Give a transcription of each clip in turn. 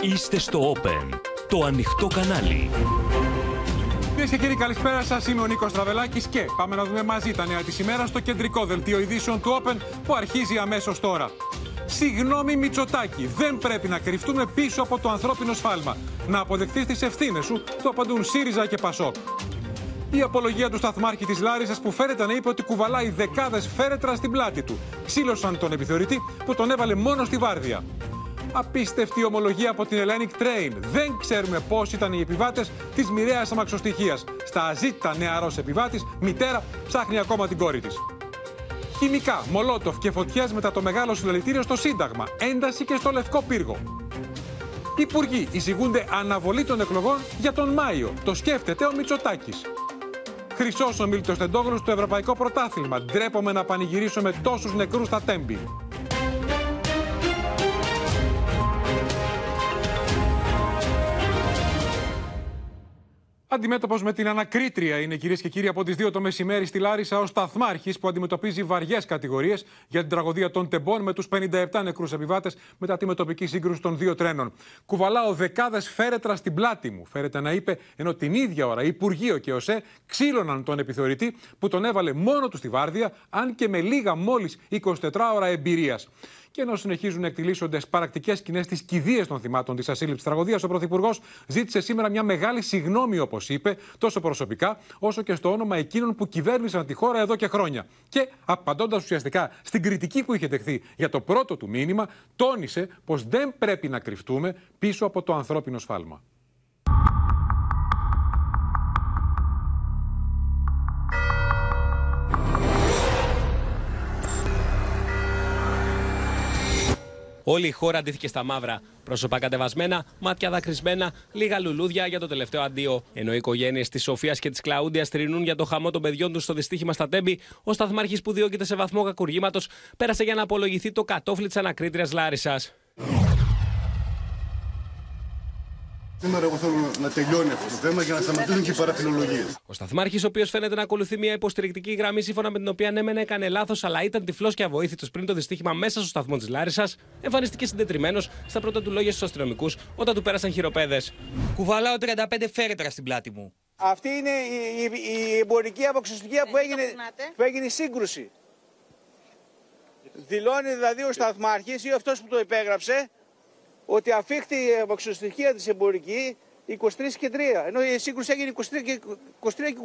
Είστε στο Open, το ανοιχτό κανάλι. Κυρίες και κύριοι, καλησπέρα σας. Είμαι ο Νίκος Τραβελάκης και πάμε να δούμε μαζί τα νέα της ημέρας στο κεντρικό δελτίο ειδήσεων του Open που αρχίζει αμέσως τώρα. Συγγνώμη Μητσοτάκη, δεν πρέπει να κρυφτούμε πίσω από το ανθρώπινο σφάλμα. Να αποδεχτείς τις ευθύνες σου, το απαντούν ΣΥΡΙΖΑ και ΠΑΣΟΚ. Η απολογία του σταθμάρχη της Λάρισας που φέρεται να είπε ότι κουβαλάει δεκάδες φέρετρα στην πλάτη του. Ξύλωσαν τον επιθεωρητή που τον έβαλε μόνο στη βάρδια. Απίστευτη ομολογία από την Hellenic Train. Δεν ξέρουμε πώς ήταν οι επιβάτες της μοιραίας αμαξοστοιχίας. Στα αζήτα νεαρό επιβάτης, μητέρα ψάχνει ακόμα την κόρη της. Χημικά, μολότοφ και φωτιές μετά το μεγάλο συλλαλητήριο στο Σύνταγμα. Ένταση και στο Λευκό Πύργο. Υπουργοί εισηγούνται αναβολή των εκλογών για τον Μάιο. Το σκέφτεται ο Μητσοτάκης. Χρυσός ο Μίλτος Τεντόγλου στο Ευρωπαϊκό Πρωτάθλημα. Ντρέπομαι να πανηγυρίσω με τόσους νεκρούς στα τέμπη. Αντιμέτωπος με την ανακρίτρια είναι κυρίες και κύριοι από τις 2 το μεσημέρι στη Λάρισα ο Σταθμάρχης που αντιμετωπίζει βαριές κατηγορίες για την τραγωδία των Τεμπών με τους 57 νεκρούς επιβάτες μετά τη μετοπική σύγκρουση των δύο τρένων. Κουβαλάω δεκάδες φέρετρα στην πλάτη μου, φέρεται να είπε, ενώ την ίδια ώρα Υπουργείο και ΟΣΕ ξύλωναν τον επιθεωρητή που τον έβαλε μόνο του στη βάρδια, αν και με λίγα μόλις 24 ώρα εμπειρίας. Και ενώ συνεχίζουν να εκτιλήσονται παρακτικέ σκηνές στι κηδείε των θυμάτων της ασύλληψης τραγωδίας, ο Πρωθυπουργός ζήτησε σήμερα μια μεγάλη συγνώμη, όπως είπε, τόσο προσωπικά όσο και στο όνομα εκείνων που κυβέρνησαν τη χώρα εδώ και χρόνια. Και απαντώντας ουσιαστικά στην κριτική που είχε δεχθεί για το πρώτο του μήνυμα, τόνισε πως δεν πρέπει να κρυφτούμε πίσω από το ανθρώπινο σφάλμα. Όλη η χώρα αντίθηκε στα μαύρα. Πρόσωπα κατεβασμένα, μάτια δακρυσμένα, λίγα λουλούδια για το τελευταίο αντίο. Ενώ οι οικογένειες της Σοφίας και της Κλαούντιας τρινούν για το χαμό των παιδιών τους στο δυστύχημα στα Τέμπη, ο σταθμάρχη που διώκεται σε βαθμό κακουργήματος πέρασε για να απολογηθεί το κατόφλι της ανακρίτριας Λάρισας. Σήμερα εγώ θέλω να τελειώνει αυτό το θέμα για να σταματήσουν και οι παραφιλολογίε. Ο Σταθμάρχης, ο οποίος φαίνεται να ακολουθεί μια υποστηρικτική γραμμή σύμφωνα με την οποία ναι, μεν έκανε λάθος, αλλά ήταν τυφλός και αβοήθητος πριν το δυστύχημα μέσα στο σταθμό της Λάρισας, εμφανίστηκε συντετριμένος στα πρώτα του λόγια στους αστυνομικούς όταν του πέρασαν χειροπέδες. Κουβαλάω 35 φέρετρα στην πλάτη μου. Αυτή είναι η, η, η εμπορική αποξεστικία που έγινε, που έγινε η σύγκρουση. Δηλώνει δηλαδή ο Σταθμάρχης ή αυτός που το υπέγραψε ότι αφήχθη η αποξεστικία της εμπορική 23 και 3, ενώ η σύγκρουση έγινε 23 και, 23 και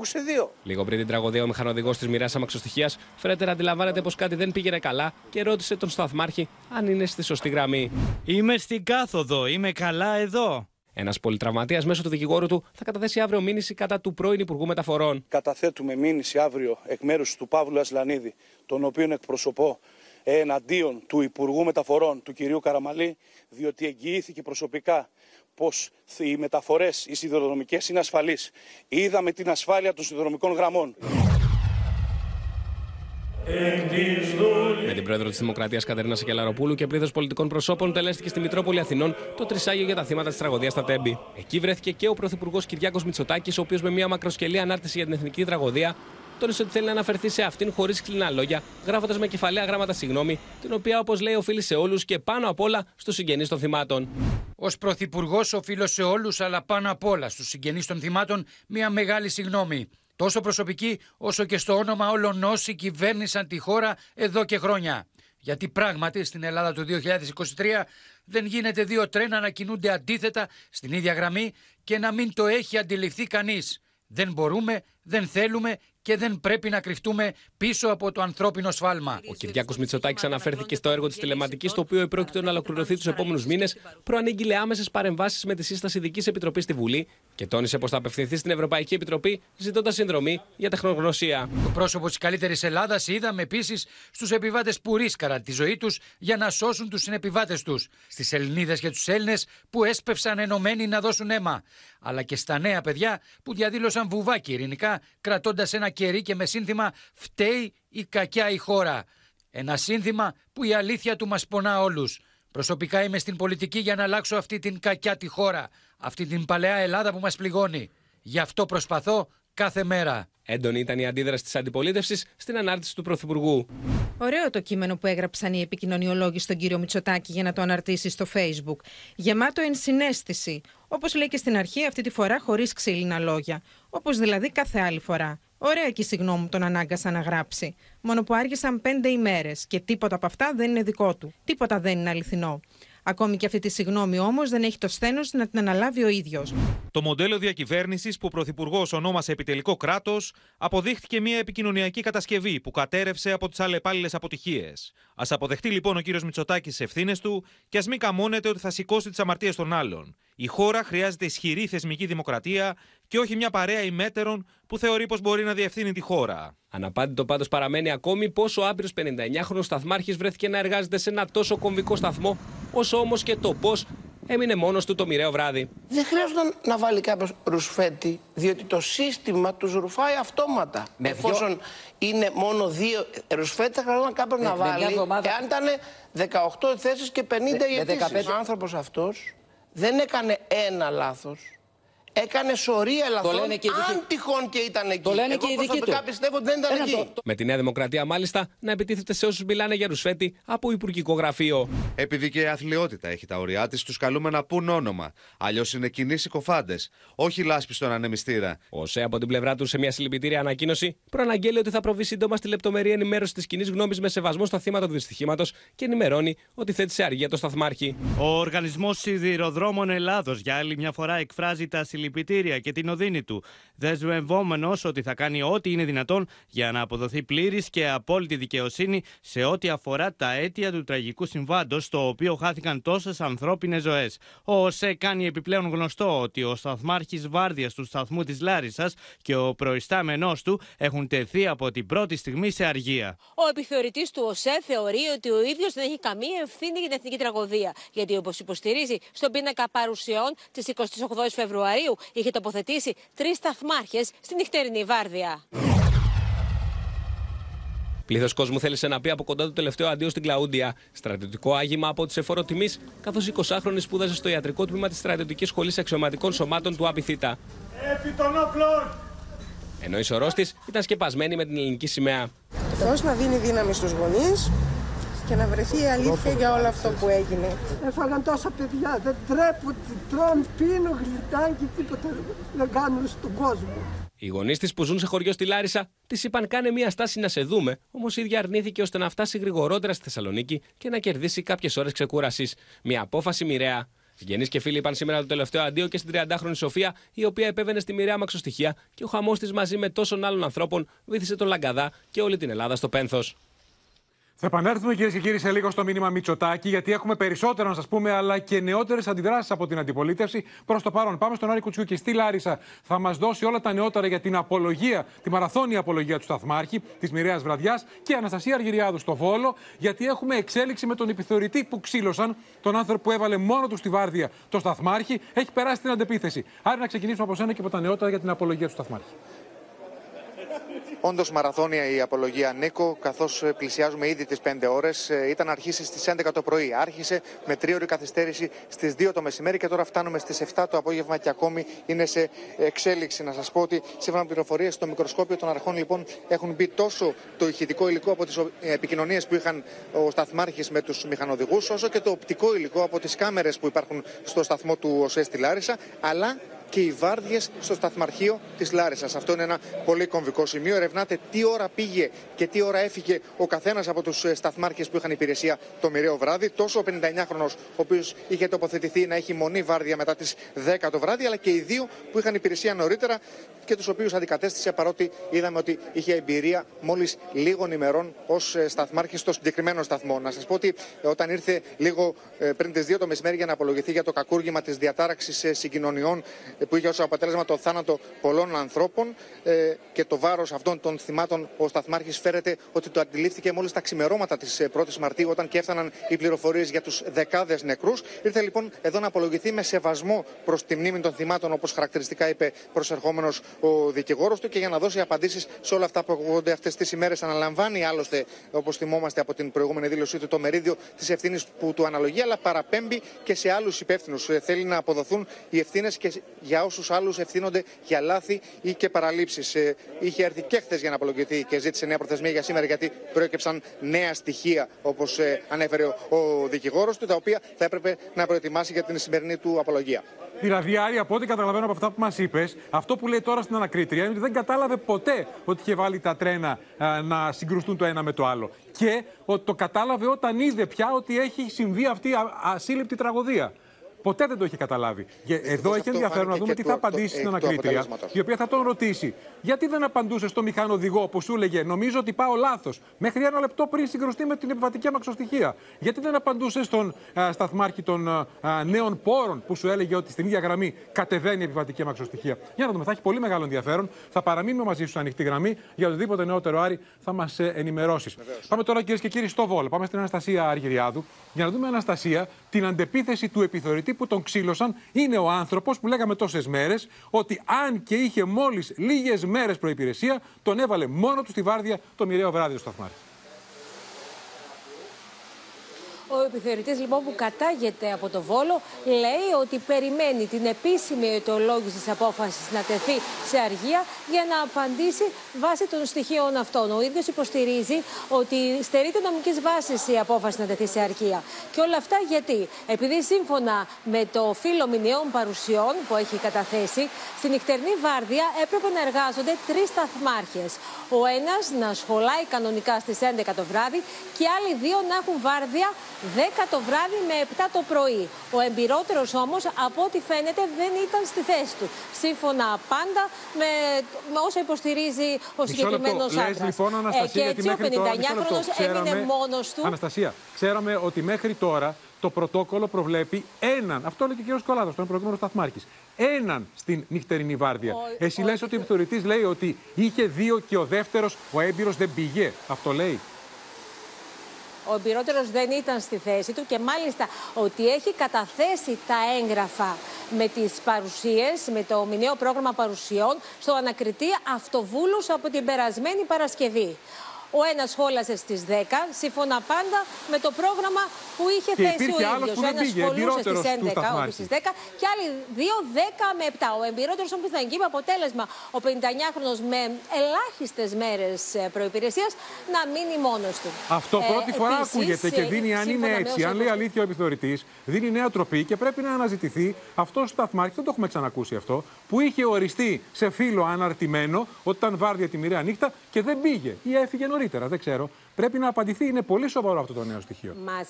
22. Λίγο πριν την τραγωδία, ο μηχανοδηγός της μοιραία αμαξοστοιχεία φέρεται να αντιλαμβάνεται πως κάτι δεν πήγαινε καλά και ρώτησε τον Σταθμάρχη αν είναι στη σωστή γραμμή. Είμαι στην κάθοδο, είμαι καλά εδώ. Ένας πολυτραυματίας μέσω του δικηγόρου του θα καταθέσει αύριο μήνυση κατά του πρώην Υπουργού Μεταφορών. Καταθέτουμε μήνυση αύριο εκ μέρους του Παύλου Ασλανίδη, τον οποίο εκπροσωπώ εναντίον του Υπουργού Μεταφορών, του κυρίου Καραμαλή, διότι εγγυήθηκε προσωπικά πως οι μεταφορές, οι σιδηροδρομικές είναι ασφαλείς. Είδαμε την ασφάλεια των σιδηροδρομικών γραμμών. Με την πρόεδρο της Δημοκρατίας Κατερίνα Σακελαροπούλου και πλήθος πολιτικών προσώπων τελέστηκε στη Μητρόπολη Αθηνών το τρισάγιο για τα θύματα της τραγωδίας στα Τέμπη. Εκεί βρέθηκε και ο Πρωθυπουργός Κυριάκος Μητσοτάκης, ο οποίος με μια μακροσκελή ανάρτηση για την εθνική τραγωδία τόνισε ότι θέλει να αναφερθεί σε αυτήν χωρίς κλεινά λόγια, γράφοντας με κεφαλαία γράμματα συγγνώμη, την οποία όπως λέει οφείλει σε όλους και πάνω απ' όλα στους συγγενείς των θυμάτων. Ω Πρωθυπουργός, οφείλω σε όλους, αλλά πάνω απ' όλα στους συγγενείς των θυμάτων, μια μεγάλη συγγνώμη. Τόσο προσωπική, όσο και στο όνομα όλων όσοι κυβέρνησαν τη χώρα εδώ και χρόνια. Γιατί πράγματι στην Ελλάδα του 2023 δεν γίνεται δύο τρένα να κινούνται αντίθετα στην ίδια γραμμή και να μην το έχει αντιληφθεί κανείς. Δεν μπορούμε, δεν θέλουμε και δεν πρέπει να κρυφτούμε πίσω από το ανθρώπινο σφάλμα. Ο Κυριάκος Μητσοτάκης αναφέρθηκε στο έργο της τηλεματικής, το οποίο επρόκειτο να ολοκληρωθεί τους επόμενους μήνες, προανήγγειλε άμεσες παρεμβάσεις με τη σύσταση ειδικής επιτροπής στη Βουλή και τόνισε πως θα απευθυνθεί στην Ευρωπαϊκή Επιτροπή ζητώντας συνδρομή για τεχνογνωσία. Το πρόσωπος της καλύτερης Ελλάδας είδαμε επίσης στους επιβάτες που ρίσκαραν τη ζωή τους για να σώσουν τους συνεπιβάτες τους, στις Ελληνίδες και τους Έλληνες που έσπευσαν ενωμένοι να δώσουν αίμα, αλλά και στα νέα παιδιά που διαδήλωσαν βουβάκι ειρηνικά κρατώντας ένα κερί και με σύνθημα «Φταίει η κακιά η χώρα». Ένα σύνθημα που η αλήθεια του μας πονά όλους. Προσωπικά είμαι στην πολιτική για να αλλάξω αυτή την κακιά τη χώρα, αυτή την παλαιά Ελλάδα που μας πληγώνει. Γι' αυτό προσπαθώ κάθε μέρα. Έντονη ήταν η αντίδραση της αντιπολίτευσης στην ανάρτηση του Πρωθυπουργού. Ωραίο το κείμενο που έγραψαν οι επικοινωνιολόγοι στον κύριο Μητσοτάκη για να το αναρτήσει στο Facebook. Γεμάτο ενσυναίσθηση. Όπως λέει και στην αρχή, αυτή τη φορά χωρίς ξύλινα λόγια. Όπως δηλαδή κάθε άλλη φορά. Ωραία και η συγγνώμη τον ανάγκασα να γράψει. Μόνο που άργησαν πέντε ημέρες και τίποτα από αυτά δεν είναι δικό του. Τίποτα δεν είναι αληθινό. Ακόμη και αυτή τη συγγνώμη όμως δεν έχει το σθένος να την αναλάβει ο ίδιος. Το μοντέλο διακυβέρνησης που ο Πρωθυπουργός ονόμασε επιτελικό κράτος αποδείχθηκε μια επικοινωνιακή κατασκευή που κατέρευσε από τις αλλεπάλληλε αποτυχίες. Α αποδεχτεί λοιπόν ο κύριος Μητσοτάκης τις ευθύνες του και ας μην καμώνεται ότι θα σηκώσει τις αμαρτίες των άλλων. Η χώρα χρειάζεται ισχυρή θεσμική δημοκρατία και όχι μια παρέα ημέτερων που θεωρεί πως μπορεί να διευθύνει τη χώρα. Αναπάντητο πάντως παραμένει ακόμη πόσο άπειρος 59χρονο σταθμάρχης βρέθηκε να εργάζεται σε ένα τόσο κομβικό σταθμό, όσο όμως και το πώ έμεινε μόνος του το μοιραίο βράδυ. Δεν χρειάζονταν να βάλει κάποιος ρουσφέτη, διότι το σύστημα τους ρουφάει αυτόματα. Με Εφόσον είναι μόνο δύο ρουσφέτη, θα χρειαζόταν κάποιος να βάλει. Εάν ήταν 18 θέσεις και 50 οι αιτήσει. Ο άνθρωπος αυτός δεν έκανε ένα λάθος. Έκανε σωρία λαθών, αν τυχόν και ήταν εκεί. Το λένε Εγώ και οι δικοί προσωπικά του. πιστεύω ότι δεν ήταν Ένα εκεί. Με τη Νέα Δημοκρατία, μάλιστα, να επιτίθεται σε όσους μιλάνε για Ρουσφέτη από Υπουργικό Γραφείο. Επειδή και η αθλειότητα έχει τα ωριά της, τους καλούμε να πούν όνομα. Αλλιώς είναι κοινοί συκοφάντε. Όχι λάσπη στον ανεμιστήρα. Ο ΣΕ από την πλευρά του, σε μια συλληπιτήρια ανακοίνωση, προαναγγέλει ότι θα προβεί σύντομα στη λεπτομερή ενημέρωση της κοινής γνώμης με σεβασμό στα θύματα του δυστυχήματος και ενημερώνει ότι θέτει σε αργία το σταθμάρχη. Ο Οργανισμός Σιδηροδρόμων Ελλάδος για άλλη μια φορά εκφράζει τα συλληπιτήρια και την οδύνη του, δεσμευόμενος ότι θα κάνει ό,τι είναι δυνατόν για να αποδοθεί πλήρης και απόλυτη δικαιοσύνη σε ό,τι αφορά τα αίτια του τραγικού συμβάντος, στο οποίο χάθηκαν τόσες ανθρώπινες ζωές. Ο ΟΣΕ κάνει επιπλέον γνωστό ότι ο σταθμάρχης Βάρδιας του σταθμού της Λάρισας και ο προϊστάμενός του έχουν τεθεί από την πρώτη στιγμή σε αργία. Ο επιθεωρητής του ΟΣΕ θεωρεί ότι ο ίδιος δεν έχει καμία ευθύνη για την εθνική τραγωδία. Γιατί, όπως υποστηρίζει, στον πίνακα παρουσιών της 28 Φεβρουαρίου είχε τοποθετήσει τρεις σταθμάρχες στη νυχτερινή βάρδια. Πλήθος κόσμου θέλησε να πει από κοντά το τελευταίο αντίο στην Κλαούντια. Στρατιωτικό άγημα από τη εφόρο τιμή, καθώ 20χρονη σπούδαζε στο ιατρικό τμήμα της Στρατιωτικής Σχολής Αξιωματικών Σωμάτων του Απιθύτα. Επί των όπλων! Ενώ η σωρός της ήταν σκεπασμένη με την ελληνική σημαία. Θεός να δίνει δύναμη στους γονείς και να βρεθεί η αλήθεια για όλο αυτό που έγινε. Έφαγαν τόσα παιδιά, δεν τρέπουν, τρώνε, πίνουν, γλυτάνε και τίποτα δεν κάνουν στον κόσμο. Οι γονείς της που ζουν σε χωριό στη Λάρισα της είπαν: Κάνε μία στάση να σε δούμε. Όμως η ίδια αρνήθηκε ώστε να φτάσει γρηγορότερα στη Θεσσαλονίκη και να κερδίσει κάποιες ώρες ξεκούρασης. Μια απόφαση μοιραία. Συγγενεί και φίλοι είπαν σήμερα το τελευταίο αντίο και στην 30χρονη Σοφία, η οποία επέβαινε στη μοιραία μαξοστοιχεία και ο χαμός της μαζί με τόσων άλλων ανθρώπων βήθησε τον Λαγκαδά και όλη την Ελλάδα στο πένθος. Θα επανέλθουμε κυρίες και κύριοι σε λίγο στο μήνυμα Μητσοτάκη, γιατί έχουμε περισσότερα να σας πούμε, αλλά και νεότερες αντιδράσεις από την αντιπολίτευση προς το παρόν. Πάμε στον Άρη Κουτσιού και στη Λάρισα. Θα μας δώσει όλα τα νεότερα για την απολογία, τη μαραθώνια απολογία του Σταθμάρχη, της μοιραίας βραδιάς και Αναστασία Αργυριάδου στο Βόλο, γιατί έχουμε εξέλιξη με τον επιθεωρητή που ξύλωσαν, τον άνθρωπο που έβαλε μόνο του στη βάρδια το Σταθμάρχη, έχει περάσει την αντεπίθεση. Άρα να ξεκινήσουμε από σένα και από τα νεότερα για την απολογία του Σταθμάρχη. Όντως μαραθώνια η απολογία Νίκο, καθώς πλησιάζουμε ήδη τις 5 ώρες. Ήταν να αρχίσει στις 11 το πρωί. Άρχισε με τρίωρη καθυστέρηση στις 2 το μεσημέρι και τώρα φτάνουμε στις 7 το απόγευμα και ακόμη είναι σε εξέλιξη. Να σας πω ότι σύμφωνα με πληροφορίες στο μικροσκόπιο των αρχών λοιπόν έχουν μπει τόσο το ηχητικό υλικό από τις επικοινωνίες που είχαν ο σταθμάρχης με τους μηχανοδηγούς, όσο και το οπτικό υλικό από τις κάμερες που υπάρχουν στο σταθμό του ΟΣΕ στη Λάρισα, αλλά και οι βάρδιες στο σταθμαρχείο της Λάρισας. Αυτό είναι ένα πολύ κομβικό σημείο. Ερευνάται τι ώρα πήγε και τι ώρα έφυγε ο καθένας από τους σταθμάρχες που είχαν υπηρεσία το μοιραίο βράδυ. Τόσο ο 59χρονο, ο οποίος είχε τοποθετηθεί να έχει μονή βάρδια μετά τις 10 το βράδυ, αλλά και οι δύο που είχαν υπηρεσία νωρίτερα και τους οποίους αντικατέστησε παρότι είδαμε ότι είχε εμπειρία μόλις λίγων ημερών ως σταθμάρχη στο συγκεκριμένο σταθμό. Να σας πω ότι όταν ήρθε λίγο πριν τις 2 το μεσημέρι για να απολογηθεί για το κακούργημα της διατάραξης συγκοινωνιών που είχε ως αποτέλεσμα το θάνατο πολλών ανθρώπων ε, και το βάρος αυτών των θυμάτων, ο Σταθμάρχης φέρεται ότι το αντιλήφθηκε μόλις τα ξημερώματα της 1η Μαρτίου, όταν και έφταναν οι πληροφορίες για τους δεκάδες νεκρούς. Ήρθε λοιπόν εδώ να απολογηθεί με σεβασμό προς τη μνήμη των θυμάτων, όπως χαρακτηριστικά είπε προσερχόμενος ο δικηγόρος του, και για να δώσει απαντήσεις σε όλα αυτά που ακούγονται αυτές τις ημέρες. Αναλαμβάνει άλλωστε, όπως θυμόμαστε από την προηγούμενη δήλωσή του, το μερίδιο της ευθύνης που του αναλογεί, αλλά παραπέμπει και σε άλλους υπεύθυνους. Θέλει να αποδοθούν οι ευθύνες και για όσους άλλους ευθύνονται για λάθη ή και παραλήψεις. Ε, είχε έρθει και χθες για να απολογηθεί και ζήτησε νέα προθεσμία για σήμερα, γιατί προέκυψαν νέα στοιχεία, όπως ανέφερε ο δικηγόρος του, τα οποία θα έπρεπε να προετοιμάσει για την σημερινή του απολογία. Δηλαδή, Άρη, από ό,τι καταλαβαίνω από αυτά που μας είπες, αυτό που λέει τώρα στην ανακρίτρια είναι ότι δεν κατάλαβε ποτέ ότι είχε βάλει τα τρένα να συγκρουστούν το ένα με το άλλο. Και ότι το κατάλαβε όταν είδε πια ότι έχει συμβεί αυτή η ασύλληπτη τραγωδία. Ποτέ δεν το είχε καταλάβει. εδώ έχει ενδιαφέρον να δούμε τι θα απαντήσει στην ανακρίτρια, η οποία θα τον ρωτήσει γιατί δεν απαντούσε στο μηχανοδηγό που σου έλεγε Νομίζω ότι πάω λάθος, μέχρι ένα λεπτό πριν συγκρουστεί με την επιβατική αμαξοστοιχεία. Γιατί δεν απαντούσε στον α, σταθμάρχη των α, νέων πόρων που σου έλεγε ότι στην ίδια γραμμή κατεβαίνει η επιβατική αμαξοστοιχεία. Για να δούμε, θα έχει πολύ μεγάλο ενδιαφέρον. Θα παραμείνουμε μαζί σου ανοιχτή γραμμή για οτιδήποτε νεότερο Άρη θα μας ε, ενημερώσεις. Πάμε τώρα κυρίες και κύριοι στο Βόλο. Πάμε στην Αναστασία Αργυριάδου για να δούμε Αναστασία την αντεπίθεση του επιθεωρητή που τον ξύλωσαν. Είναι ο άνθρωπος που λέγαμε τόσες μέρες ότι αν και είχε μόλις λίγες μέρες προπηρεσία, τον έβαλε μόνο του στη βάρδια το μοιραίο βράδυ στο σταθμάρι. Ο επιθεωρητής λοιπόν που κατάγεται από το Βόλο λέει ότι περιμένει την επίσημη αιτιολόγηση της απόφασης να τεθεί σε αργία για να απαντήσει βάσει των στοιχείων αυτών. Ο ίδιος υποστηρίζει ότι στερείται νομικής βάσης η απόφαση να τεθεί σε αργία. Και όλα αυτά γιατί, επειδή σύμφωνα με το φύλλο μηνιαίων παρουσιών που έχει καταθέσει, στη νυχτερινή βάρδια έπρεπε να εργάζονται τρεις σταθμάρχες. Ο ένας να σχολάει κανονικά στις 11 το βράδυ και άλλοι δύο να έχουν βάρδια 10 το βράδυ με 7 το πρωί. Ο εμπειρότερος όμως, από ό,τι φαίνεται, δεν ήταν στη θέση του. Σύμφωνα πάντα με, με όσα υποστηρίζει ο συγκεκριμένος άντρας. Λοιπόν, Αναστασία, ε, και έτσι ο 59χρονο έμεινε μόνος του. Αναστασία, ξέραμε ότι μέχρι τώρα το πρωτόκολλο προβλέπει έναν, αυτό λέει και ο κ. Κολάδος, τον προηγούμενο σταθμάρχης, έναν στην νυχτερινή βάρδια. Ο, Εσύ λες ότι ο επιθεωρητής λέει ότι είχε δύο και ο δεύτερος, ο έμπειρος δεν πήγε. Αυτό λέει. Ο εμπειρότερος δεν ήταν στη θέση του και μάλιστα ότι έχει καταθέσει τα έγγραφα με τις παρουσίες, με το μηνιαίο πρόγραμμα παρουσιών στο ανακριτή αυτοβούλους από την περασμένη Παρασκευή. Ο ένας σχόλασε στις 10, σύμφωνα πάντα με το πρόγραμμα που είχε και θέσει ο ίδιος. Ο ένας σχολούσε στις 11, όχι στις 10, και άλλοι δύο 10 με 7. Ο εμπειρότερος όμως θα εγκύψει αποτέλεσμα ο 59χρονο με ελάχιστες μέρες προπηρεσία να μείνει μόνος του. Αυτό ε, πρώτη φορά επίσης, ακούγεται και δίνει, αν είναι έτσι, αν λέει αλήθεια ο επιθεωρητής, δίνει νέα τροπή και πρέπει να αναζητηθεί αυτό ο σταθμάρχη. Δεν το έχουμε ξανακούσει αυτό, που είχε οριστεί σε φύλλο αναρτημένο ότι ήταν βάρδια τη μοιραία νύχτα και δεν πήγε ή έφυγε νωρίτερα νωρίτερα. Δεν ξέρω. Πρέπει να απαντηθεί. Είναι πολύ σοβαρό αυτό το νέο στοιχείο. Μας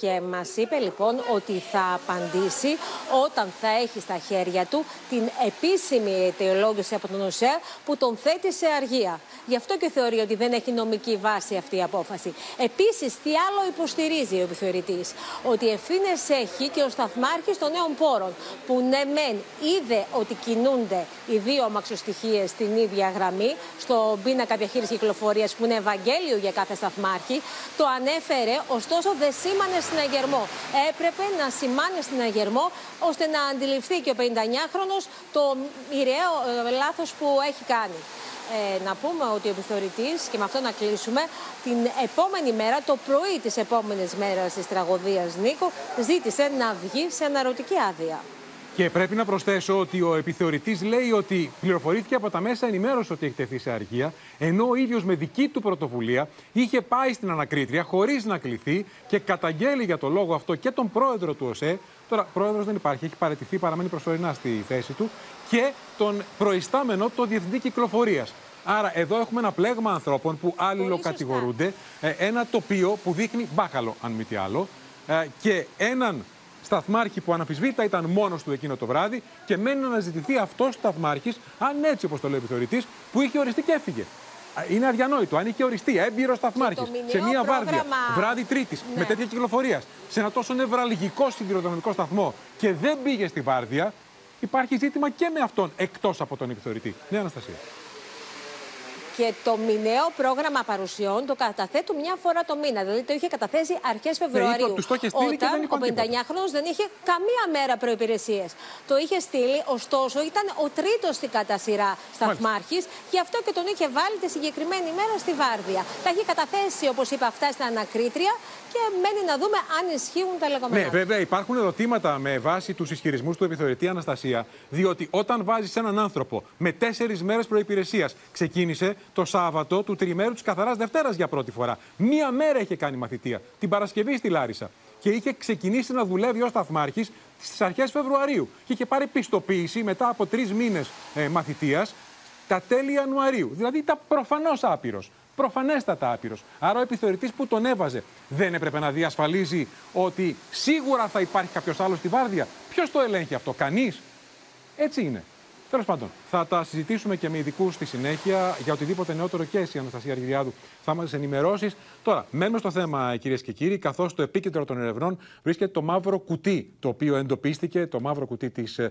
και μας είπε λοιπόν ότι θα απαντήσει όταν θα έχει στα χέρια του την επίσημη αιτιολόγηση από τον ΟΣΕ που τον θέτει σε αργία. Γι' αυτό και θεωρεί ότι δεν έχει νομική βάση αυτή η απόφαση. Επίσης, τι άλλο υποστηρίζει ο επιθεωρητής, ότι ευθύνες έχει και ο σταθμάρχης των νέων πόρων, που ναι, μεν είδε ότι κινούνται οι δύο αμαξοστοιχίε στην ίδια γραμμή, στο πίνακα διαχείρισης κυκλοφορίας που είναι Ευαγγέλιο για κάθε σταθμάρχη, το ανέφερε, ωστόσο δεν σήμανε συναγερμό. Έπρεπε να σημάνει συναγερμό ώστε να αντιληφθεί και ο 59χρονο το μοιραίο ε, λάθος που έχει κάνει. Ε, να πούμε ότι ο επιθεωρητής, και με αυτό να κλείσουμε, την επόμενη μέρα, το πρωί της επόμενης μέρας της τραγωδίας Νίκο, ζήτησε να βγει σε αναρωτική άδεια. Και πρέπει να προσθέσω ότι ο επιθεωρητής λέει ότι πληροφορήθηκε από τα μέσα ενημέρωση ότι έχει τεθεί σε αργία, ενώ ο ίδιος με δική του πρωτοβουλία είχε πάει στην ανακρίτρια χωρίς να κληθεί και καταγγέλει για το λόγο αυτό και τον πρόεδρο του ΟΣΕ. Τώρα, πρόεδρος δεν υπάρχει, έχει παραιτηθεί, παραμένει προσωρινά στη θέση του, και τον προϊστάμενο, το διευθυντή κυκλοφορίας. Άρα, εδώ έχουμε ένα πλέγμα ανθρώπων που αλληλοκατηγορούνται, ε, ένα τοπίο που δείχνει μπάχαλο, αν μη τι άλλο, ε, και έναν σταθμάρχη που αναφυσβήτητα ήταν μόνος του εκείνο το βράδυ και μένει να αναζητηθεί αυτός ο σταθμάρχης, αν έτσι όπως το λέει ο επιθεωρητής, που είχε οριστεί και έφυγε. Είναι αδιανόητο. Αν είχε οριστεί έμπειρος σταθμάρχης σε μία βάρδια, βράδυ Τρίτης, ναι. με τέτοια κυκλοφορία, σε ένα τόσο νευραλγικό συγκροτηματικό σταθμό και δεν πήγε στη βάρδια, υπάρχει ζήτημα και με αυτόν εκτός από τον επιθεωρητή. Ναι, Αναστασία. Και το μηνιαίο πρόγραμμα παρουσιών το καταθέτουν μια φορά το μήνα. Δηλαδή το είχε καταθέσει αρχές Φεβρουαρίου. Ναι, όταν ο 59χρονο δεν είχε καμία μέρα προπηρεσίε. Το είχε στείλει, ωστόσο ήταν ο τρίτος στην κατά σειρά σταθμάρχη. Γι' αυτό και τον είχε βάλει τη συγκεκριμένη μέρα στη Βάρδια. Τα είχε καταθέσει, όπως είπα, αυτά στην ανακρίτρια και μένει να δούμε αν ισχύουν τα λεγόμενα. Ναι, βέβαια υπάρχουν ερωτήματα με βάση τους ισχυρισμούς του επιθεωρητή Αναστασία, διότι όταν βάζεις έναν άνθρωπο με τέσσερις μέρες προπηρεσία, ξεκίνησε το Σάββατο του τριμέρου της καθαράς Δευτέρας για πρώτη φορά. Μία μέρα είχε κάνει μαθητεία, την Παρασκευή στη Λάρισα. Και είχε ξεκινήσει να δουλεύει ως σταθμάρχη στις αρχές Φεβρουαρίου. Και είχε πάρει πιστοποίηση μετά από τρεις μήνες ε, μαθητείας τα τέλη Ιανουαρίου. Δηλαδή ήταν προφανώς άπειρος. Προφανέστατα άπειρος. Άρα ο επιθεωρητής που τον έβαζε δεν έπρεπε να διασφαλίζει ότι σίγουρα θα υπάρχει κάποιος άλλος στη βάρδια. Ποιος το ελέγχει αυτό, κανείς. Έτσι είναι. Τέλος πάντων, θα τα συζητήσουμε και με ειδικού στη συνέχεια για οτιδήποτε νεότερο και εσύ, Αναστασία Αργυριάδου, θα μας ενημερώσεις. Τώρα, μένουμε στο θέμα, κυρίες και κύριοι, καθώς το επίκεντρο των ερευνών βρίσκεται το μαύρο κουτί, το οποίο εντοπίστηκε, το μαύρο κουτί της, ε,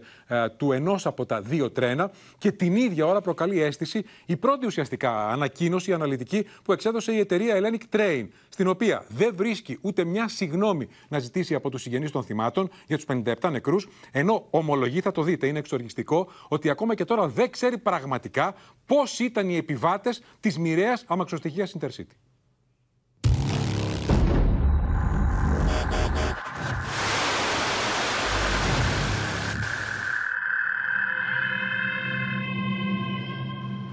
του ενός από τα δύο τρένα και την ίδια ώρα προκαλεί αίσθηση η πρώτη ουσιαστικά ανακοίνωση αναλυτική που εξέδωσε η εταιρεία Hellenic Train, στην οποία δεν βρίσκει ούτε μια συγνώμη να ζητήσει από τους συγγενείς των θυμάτων για τους 57 νεκρούς, ενώ ομολογεί, θα το δείτε, είναι εξοργιστικό, ότι ακόμα και τώρα δεν ξέρει πραγματικά πώς ήταν οι επιβάτες της μοιραίας αμαξοστοιχία Intercity.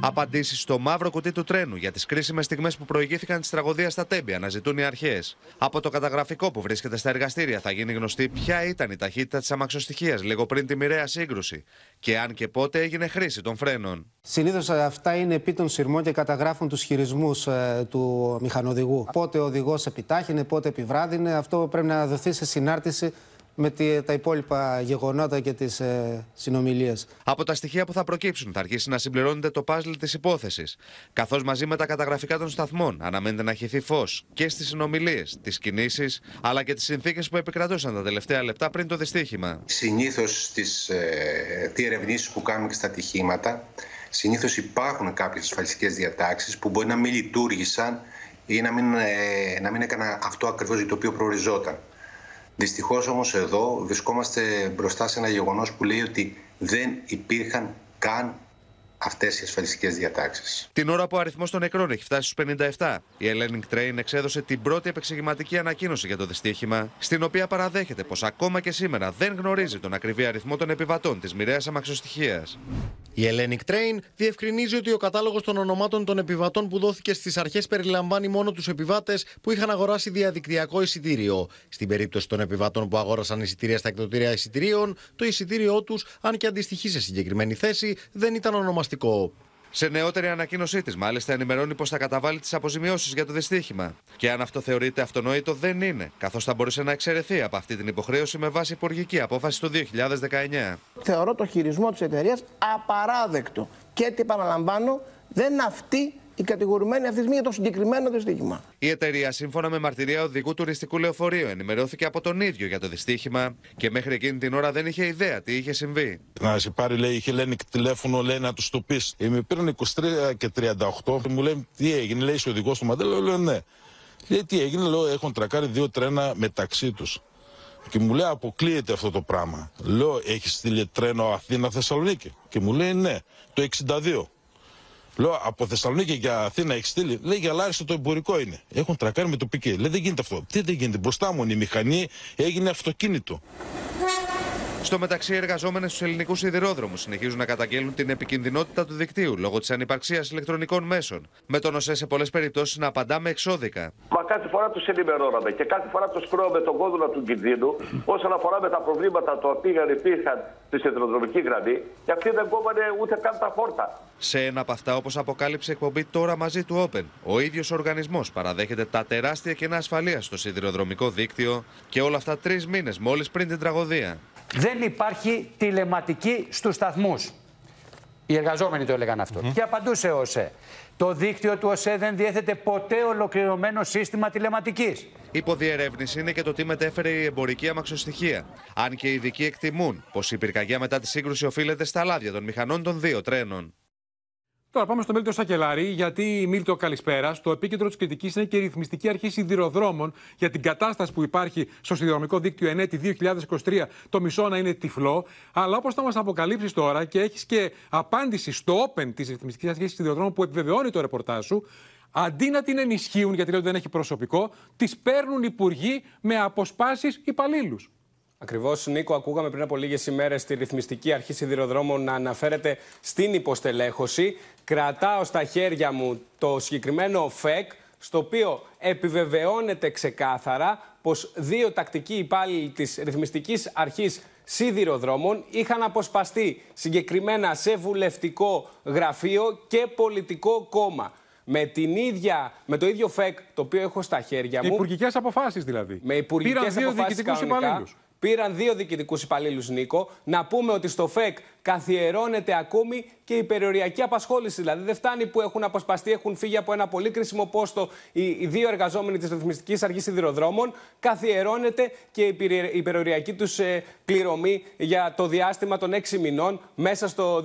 Απαντήσεις στο μαύρο κουτί του τρένου για τις κρίσιμες στιγμές που προηγήθηκαν της τραγωδίας στα Τέμπη αναζητούν οι αρχές. Από το καταγραφικό που βρίσκεται στα εργαστήρια θα γίνει γνωστή ποια ήταν η ταχύτητα της αμαξοστοιχίας λίγο πριν τη μοιραία σύγκρουση και αν και πότε έγινε χρήση των φρένων. Συνήθως αυτά είναι επί των σειρμών και καταγράφουν τους χειρισμούς ε, του μηχανοδηγού. Πότε ο οδηγός επιτάχυνε, πότε επιβράδυνε. Αυτό πρέπει να δοθεί σε συνάρτηση με τα υπόλοιπα γεγονότα και τις ε, συνομιλίες. Από τα στοιχεία που θα προκύψουν θα αρχίσει να συμπληρώνεται το πάζλ της υπόθεσης. Καθώς μαζί με τα καταγραφικά των σταθμών αναμένεται να χυθεί φως και στις συνομιλίες, τις κινήσεις αλλά και τις συνθήκες που επικρατούσαν τα τελευταία λεπτά πριν το δυστύχημα. Συνήθως στις ε, διερευνήσει που κάνουμε και στα ατυχήματα, συνήθως υπάρχουν κάποιες ασφαλιστικές διατάξεις που μπορεί να μην λειτουργήσαν ή να μην, ε, να μην έκαναν αυτό ακριβώς για το οποίο προοριζόταν. Δυστυχώς όμως εδώ βρισκόμαστε μπροστά σε ένα γεγονός που λέει ότι δεν υπήρχαν καν αυτές οι ασφαλιστικές διατάξεις. Την ώρα που ο αριθμός των νεκρών έχει φτάσει στους 57, η Hellenic Train εξέδωσε την πρώτη επεξηγηματική ανακοίνωση για το δυστύχημα, στην οποία παραδέχεται πως ακόμα και σήμερα δεν γνωρίζει τον ακριβή αριθμό των επιβατών της μοιραίας αμαξοστοιχίας. Η Hellenic Train διευκρινίζει ότι ο κατάλογος των ονομάτων των επιβατών που δόθηκε στις αρχές περιλαμβάνει μόνο τους επιβάτες που είχαν αγοράσει διαδικτυακό εισιτήριο. Στην περίπτωση των επιβατών που αγόρασαν εισιτήρια στα εκδοτήρια εισιτηρίων, το εισιτήριό τους, αν και αντιστοιχεί σε συγκεκριμένη θέση, δεν ήταν ονομαστικό. Σε νεότερη ανακοίνωσή της, μάλιστα, ενημερώνει πως θα καταβάλει τις αποζημιώσεις για το δυστύχημα. Και αν αυτό θεωρείται αυτονόητο, δεν είναι, καθώς θα μπορούσε να εξαιρεθεί από αυτή την υποχρέωση με βάση υπουργική απόφαση του 2019. Θεωρώ το χειρισμό της εταιρείας απαράδεκτο. Και τι επαναλαμβάνω, δεν αυτή η κατηγορουμένη αυτή για το συγκεκριμένο δυστύχημα. Η εταιρεία, σύμφωνα με μαρτυρία οδηγού τουριστικού λεωφορείου, ενημερώθηκε από τον ίδιο για το δυστύχημα και μέχρι εκείνη την ώρα δεν είχε ιδέα τι είχε συμβεί. Να σε πάρει, λέει, είχε λένε τηλέφωνο, λέει να τους το πεις. Ε, με πήραν 23 και 38 μου λέει τι έγινε, λέει είσαι οδηγός του Μαντέλο, λέω ναι. Λέει τι έγινε, λέω έχουν τρακάρει δύο τρένα μεταξύ τους. Και μου λέει αποκλείεται αυτό το πράγμα. Λέω έχεις στείλει τρένο Αθήνα-Θεσσαλονίκη. Και μου λέει ναι, το 62. Λέω από Θεσσαλονίκη για Αθήνα έχεις στείλει. Λέει για Λάρισα το εμπορικό είναι. Έχουν τρακάρει με το πικέ. Λέει δεν γίνεται αυτό. Τι δεν γίνεται. Μπροστά μου είναι η μηχανή, έγινε αυτοκίνητο. Στο μεταξύ, οι εργαζόμενοι στους ελληνικούς σιδηρόδρομους συνεχίζουν να καταγγέλνουν την επικινδυνότητα του δικτύου λόγω της ανυπαρξίας ηλεκτρονικών μέσων. Με τον ΟΣΕ σε πολλές περιπτώσεις να απαντά με εξώδικα. Μα κάθε φορά τους ενημερώναμε και κάθε φορά τους κρόαμε τον κόδωνα του κινδύνου όσον αφορά με τα προβλήματα τα οποία υπήρχαν στη σιδηροδρομική γραμμή και αυτοί δεν κόβανε ούτε καν τα φόρτα. Σε ένα από αυτά, όπως αποκάλυψε η εκπομπή τώρα μαζί του Open, ο ίδιος οργανισμός παραδέχεται τα τεράστια κενά ασφαλείας στο σιδηροδρομικό δίκτυο και όλα αυτά τρεις μήνες μόλις πριν την τραγωδία. Δεν υπάρχει τηλεματική στους σταθμούς. Οι εργαζόμενοι το έλεγαν αυτό. Και απαντούσε ο ΟΣΕ. Το δίκτυο του ΟΣΕ δεν διέθετε ποτέ ολοκληρωμένο σύστημα τηλεματικής. Υποδιερεύνηση είναι και το τι μετέφερε η εμπορική αμαξοστοιχεία. Αν και οι ειδικοί εκτιμούν πως η πυρκαγιά μετά τη σύγκρουση οφείλεται στα λάδια των μηχανών των δύο τρένων. Τώρα πάμε στο Μίλτο Σακελάρη, γιατί Μίλτο καλησπέρα. Στο επίκεντρο της κριτικής είναι και η ρυθμιστική αρχή σιδηροδρόμων για την κατάσταση που υπάρχει στο σιδηροδρομικό δίκτυο ενέτη 2023. Το μισό να είναι τυφλό. Αλλά όπως θα μας αποκαλύψεις τώρα και έχεις και απάντηση στο Open της ρυθμιστικής αρχής σιδηροδρόμων που επιβεβαιώνει το ρεπορτάζ σου, Αντί να την ενισχύουν, γιατί λέω ότι δεν έχει προσωπικό, τις παίρνουν υπουργοί με αποσπάσεις υπαλλήλους. Ακριβώς, Νίκο, ακούγαμε πριν από λίγες ημέρες τη ρυθμιστική αρχή σιδηροδρόμων να αναφέρεται στην υποστελέχωση. Κρατάω στα χέρια μου το συγκεκριμένο ΦΕΚ, στο οποίο επιβεβαιώνεται ξεκάθαρα πως δύο τακτικοί υπάλληλοι της ρυθμιστικής αρχής σιδηροδρόμων είχαν αποσπαστεί συγκεκριμένα σε βουλευτικό γραφείο και πολιτικό κόμμα. Με, την ίδια, με το ίδιο ΦΕΚ το οποίο έχω στα χέρια μου. Με υπουργικές αποφάσεις δηλαδή. Με υπουργικές αποφάσεις κανονικά. Πήραν δύο διοικητικούς υπαλλήλους, Νίκο. Να πούμε ότι στο ΦΕΚ καθιερώνεται ακόμη και η περιοριακή απασχόληση. Δηλαδή, δεν φτάνει που έχουν αποσπαστεί, έχουν φύγει από ένα πολύ κρίσιμο πόστο οι δύο εργαζόμενοι της Ρυθμιστικής Αρχής Σιδηροδρόμων. Καθιερώνεται και η περιοριακή τους ε, πληρωμή για το διάστημα των έξι μηνών μέσα στο 2023.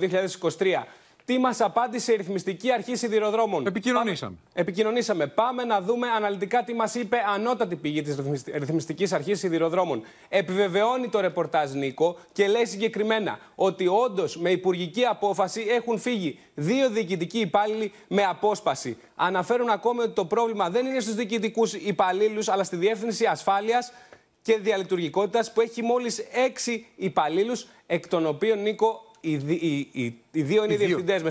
Τι μας απάντησε η ρυθμιστική αρχή σιδηροδρόμων; Επικοινωνήσαμε. επικοινωνήσαμε. Πάμε να δούμε αναλυτικά τι μας είπε ανώτατη πηγή της ρυθμιστικής αρχής σιδηροδρόμων. Επιβεβαιώνει το ρεπορτάζ Νίκο και λέει συγκεκριμένα ότι όντως με υπουργική απόφαση έχουν φύγει δύο διοικητικοί υπάλληλοι με απόσπαση. Αναφέρουν ακόμη ότι το πρόβλημα δεν είναι στους διοικητικούς υπαλλήλους, αλλά στη διεύθυνση ασφάλειας και διαλειτουργικότητας που έχει μόλις έξι υπαλλήλους, εκ των οποίων Νίκο οι, οι, οι, οι δύο είναι οι διευθυντές. Είναι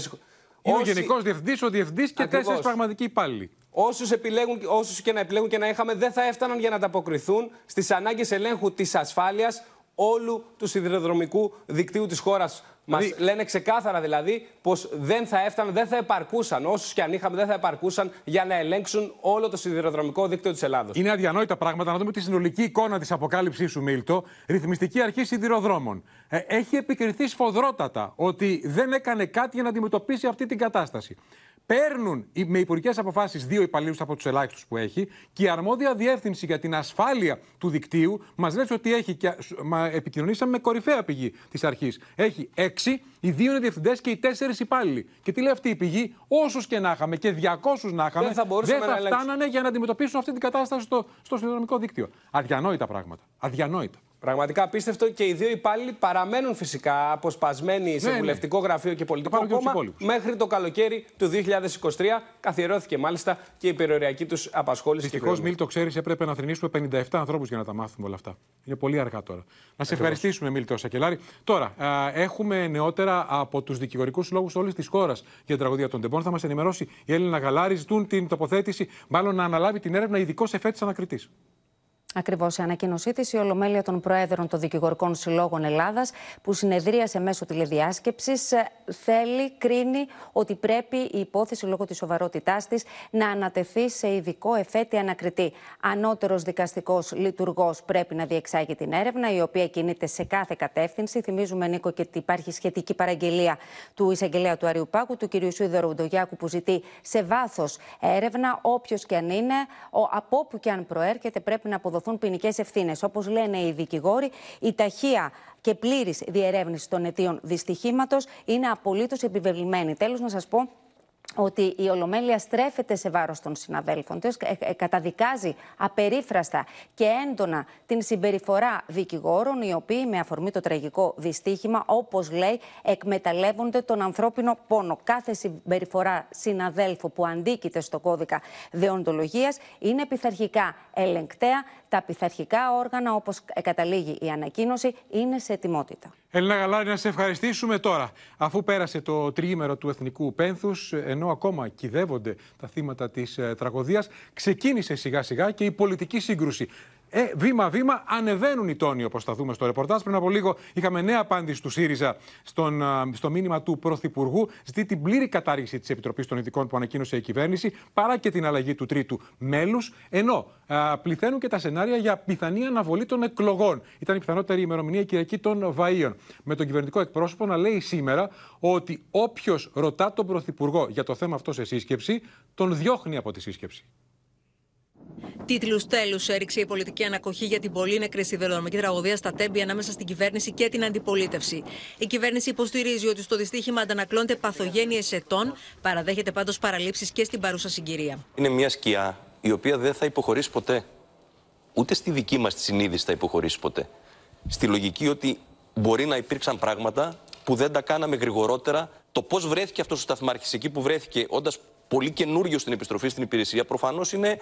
Όσοι... ο γενικός διευθυντής, ο διευθυντής και τέσσερις πραγματικοί υπάλληλοι. Όσους επιλέγουν, όσους και να επιλέγουν και να είχαμε, δεν θα έφταναν για να ανταποκριθούν στις ανάγκες ελέγχου της ασφάλειας όλου του σιδηροδρομικού δικτύου της χώρας. Μας δηλαδή... λένε ξεκάθαρα δηλαδή πως δεν θα έφταναν, δεν θα επαρκούσαν. Όσους και αν είχαμε, δεν θα επαρκούσαν για να ελέγξουν όλο το σιδηροδρομικό δίκτυο της Ελλάδα. Είναι αδιανόητα πράγματα. Να δούμε τη συνολική εικόνα της αποκάλυψής σου, Μίλτο. Ρυθμιστική αρχή σιδηροδρόμων. Ε, έχει επικριθεί σφοδρότατα ότι δεν έκανε κάτι για να αντιμετωπίσει αυτή την κατάσταση παίρνουν με υπουργικές αποφάσεις δύο υπαλλήλους από τους ελάχιστους που έχει και η αρμόδια διεύθυνση για την ασφάλεια του δικτύου μας λέει ότι έχει. Και, μα επικοινωνήσαμε με κορυφαία πηγή της αρχής. Έχει έξι, οι δύο είναι διευθυντές και οι τέσσερις υπάλληλοι. Και τι λέει αυτή η πηγή, όσους και να είχαμε και 200 να είχαμε, δεν θα, δεν θα φτάνανε για να αντιμετωπίσουν αυτή την κατάσταση στο, στο συνδρομικό δίκτυο. Αδιανόητα πράγματα. Αδιανόητα. Πραγματικά απίστευτο και οι δύο υπάλληλοι παραμένουν φυσικά αποσπασμένοι σε ναι, ναι. βουλευτικό γραφείο και πολιτικό κόμμα μέχρι το καλοκαίρι του 2023. Καθιερώθηκε μάλιστα και η περιοριακή τους απασχόληση. Δυστυχώς, Μίλ, το ξέρεις, έπρεπε να θρυνήσουμε 57 ανθρώπους για να τα μάθουμε όλα αυτά. Είναι πολύ αργά τώρα. Να σε ευχαριστήσουμε, Μίλ, Σακελάρη. Τώρα, α, έχουμε νεότερα από τους δικηγορικούς λόγους όλης της χώρας για την τραγωδία των Τεμπών. Θα μας ενημερώσει η Έλληνα Γαλάρη. Ζητούν την τοποθέτηση, μάλλον να αναλάβει την έρευνα ειδικός εφέτης ανακριτής. Ακριβώς. Η ανακοίνωσή της, η Ολομέλεια των Προέδρων των Δικηγορικών Συλλόγων Ελλάδας, που συνεδρίασε μέσω τηλεδιάσκεψης, ε, θέλει, κρίνει ότι πρέπει η υπόθεση λόγω της σοβαρότητάς της να ανατεθεί σε ειδικό εφέτη ανακριτή. Ανώτερος δικαστικός λειτουργός πρέπει να διεξάγει την έρευνα, η οποία κινείται σε κάθε κατεύθυνση. Θυμίζουμε, Νίκο, και ότι υπάρχει σχετική παραγγελία του εισαγγελέα του Αριουπάκου, του κ. Σούδερου Ουντογιάκου, που ζητεί σε βάθος έρευνα, όποιος και αν είναι, από όπου και αν προέρχεται, πρέπει να αποδοθεί αποδοθούν ποινικές ευθύνες. Όπως λένε οι δικηγόροι, η ταχεία και πλήρης διερεύνηση των αιτίων δυστυχήματος είναι απολύτως επιβεβλημένη. Τέλος, να σας πω ότι η Ολομέλεια στρέφεται σε βάρος των συναδέλφων της, ε, ε, καταδικάζει απερίφραστα και έντονα την συμπεριφορά δικηγόρων, οι οποίοι με αφορμή το τραγικό δυστύχημα, όπως λέει, εκμεταλλεύονται τον ανθρώπινο πόνο. Κάθε συμπεριφορά συναδέλφου που αντίκειται στο κώδικα δεοντολογίας είναι πειθαρχικά ελεγκτέα. Τα πειθαρχικά όργανα, όπως καταλήγει η ανακοίνωση, είναι σε ετοιμότητα. Ελένα Γαλάρη, να σε ευχαριστήσουμε τώρα. Αφού πέρασε το τρίμερο του Εθνικού Πένθους, ενώ ακόμα κυδεύονται τα θύματα της ε, τραγωδίας, ξεκίνησε σιγά σιγά και η πολιτική σύγκρουση. Ε, βήμα-βήμα ανεβαίνουν οι τόνοι, όπως θα δούμε στο ρεπορτάζ. Πριν από λίγο είχαμε νέα απάντηση του ΣΥΡΙΖΑ στον, στο μήνυμα του Πρωθυπουργού. Ζητεί την πλήρη κατάργηση της Επιτροπής των Ειδικών που ανακοίνωσε η κυβέρνηση, παρά και την αλλαγή του τρίτου μέλους. Ενώ α, πληθαίνουν και τα σενάρια για πιθανή αναβολή των εκλογών. Ήταν η πιθανότερη ημερομηνία Κυριακή των Βαΐων. Με τον κυβερνητικό εκπρόσωπο να λέει σήμερα ότι όποιος ρωτά τον Πρωθυπουργό για το θέμα αυτό σε σύσκεψη, τον διώχνει από τη σύσκεψη. Τίτλους τέλους έριξε η πολιτική ανακοχή για την πολύ νεκρή σιδηροδρομική τραγωδία στα Τέμπη ανάμεσα στην κυβέρνηση και την αντιπολίτευση. Η κυβέρνηση υποστηρίζει ότι στο δυστύχημα αντανακλώνται παθογένειες ετών, παραδέχεται πάντως παραλήψεις και στην παρούσα συγκυρία. Είναι μια σκιά η οποία δεν θα υποχωρήσει ποτέ. Ούτε στη δική μας τη συνείδηση θα υποχωρήσει ποτέ. Στη λογική ότι μπορεί να υπήρξαν πράγματα που δεν τα κάναμε γρηγορότερα. Το πώς βρέθηκε αυτός ο σταθμάρχης εκεί που βρέθηκε, όντας πολύ καινούριο στην επιστροφή στην υπηρεσία, προφανώς είναι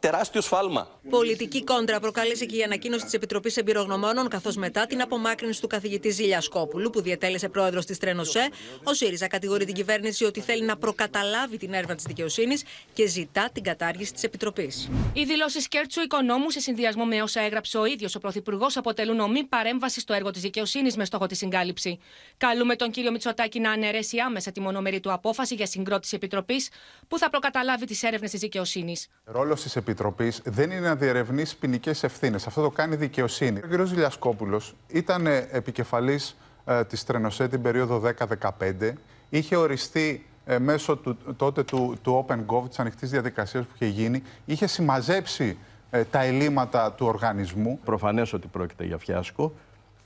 τεράστιο σφάλμα. Πολιτική κόντρα προκάλεσε και η ανακοίνωση της Επιτροπής Εμπειρογνωμόνων, καθώς μετά την απομάκρυνση του καθηγητή Ζήλια Σκόπουλου, που διατέλεσε πρόεδρος της Τρένοσέ, ο ΣΥΡΙΖΑ κατηγορεί την κυβέρνηση ότι θέλει να προκαταλάβει την έρευνα της δικαιοσύνης και ζητά την κατάργηση της Επιτροπής. Οι δηλώσεις Κέρτσου Οικονόμου, σε συνδυασμό με όσα έγραψε ο ίδιος ο Πρωθυπουργός, αποτελούν ομή παρέμβαση στο έργο της δικαιοσύνης με στόχο τη συγκάλυψη. Καλούμε τον κύριο Μητσοτάκη να αναιρέσει άμεσα τη μονομερή του απόφαση για συγκρότηση επιτροπής που θα προκαταλάβει τις έρευνες της δικαιοσύνης; Ρόλος της Επιτροπής δεν είναι να διερευνήσει ποινικές ευθύνες. Αυτό το κάνει η δικαιοσύνη. Ο κ. Ζηλιασκόπουλο ήταν επικεφαλής ε, της Τρενοσέ την περίοδο 10-15. Είχε οριστεί ε, μέσω του, τότε του, του OpenGov, της ανοιχτής διαδικασίας που είχε γίνει, είχε συμμαζέψει ε, τα ελλείμματα του οργανισμού. Προφανές ότι πρόκειται για φιάσκο.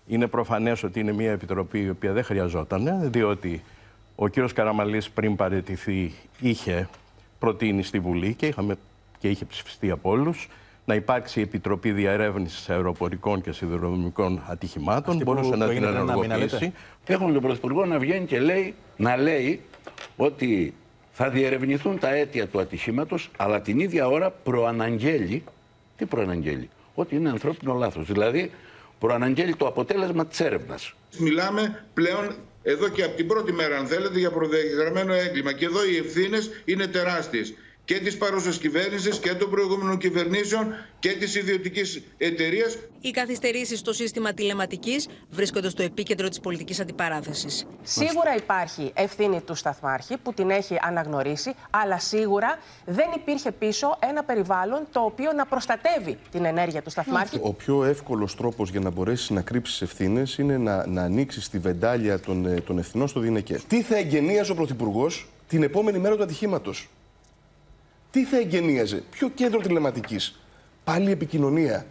Είναι προφανές ότι είναι μια επιτροπή η οποία δεν χρειαζόταν, διότι ο κύριος Καραμαλής πριν παραιτηθεί είχε προτείνει στη Βουλή και, είχαμε, και είχε ψηφιστεί από όλους να υπάρξει Επιτροπή Διαρεύνησης Αεροπορικών και Σιδηροδρομικών Ατυχημάτων. Αυτή Μπορούσε να την ενεργοποιήσει. Έχουμε τον Πρωθυπουργό να βγαίνει και λέει, να λέει ότι θα διερευνηθούν τα αίτια του ατυχήματος, αλλά την ίδια ώρα προαναγγέλει. Τι προαναγγέλει, Ότι είναι ανθρώπινο λάθος. Δηλαδή, προαναγγέλει το αποτέλεσμα της έρευνας. Μιλάμε πλέον εδώ και από την πρώτη μέρα, αν θέλετε, για προδιαγραμμένο έγκλημα. Και εδώ οι ευθύνες είναι τεράστιες και της παρούσας κυβέρνησης και των προηγούμενων κυβερνήσεων και της ιδιωτικής εταιρείας. Οι καθυστερήσεις στο σύστημα τηλεματικής βρίσκονται στο επίκεντρο της πολιτικής αντιπαράθεσης. Σίγουρα υπάρχει ευθύνη του Σταθμάρχη που την έχει αναγνωρίσει, αλλά σίγουρα δεν υπήρχε πίσω ένα περιβάλλον το οποίο να προστατεύει την ενέργεια του Σταθμάρχη. Ο πιο εύκολος τρόπος για να μπορέσεις να κρύψεις ευθύνες είναι να, να ανοίξεις τη βεντάλια των, ε, των ευθυνών στο Δινεκέ. Τι θα εγγενίαζε ο Πρωθυπουργός την επόμενη μέρα του ατυχήματος; Τι θα εγγενίαζε, ποιο κέντρο τηλεματικής; Πάλι επικοινωνία.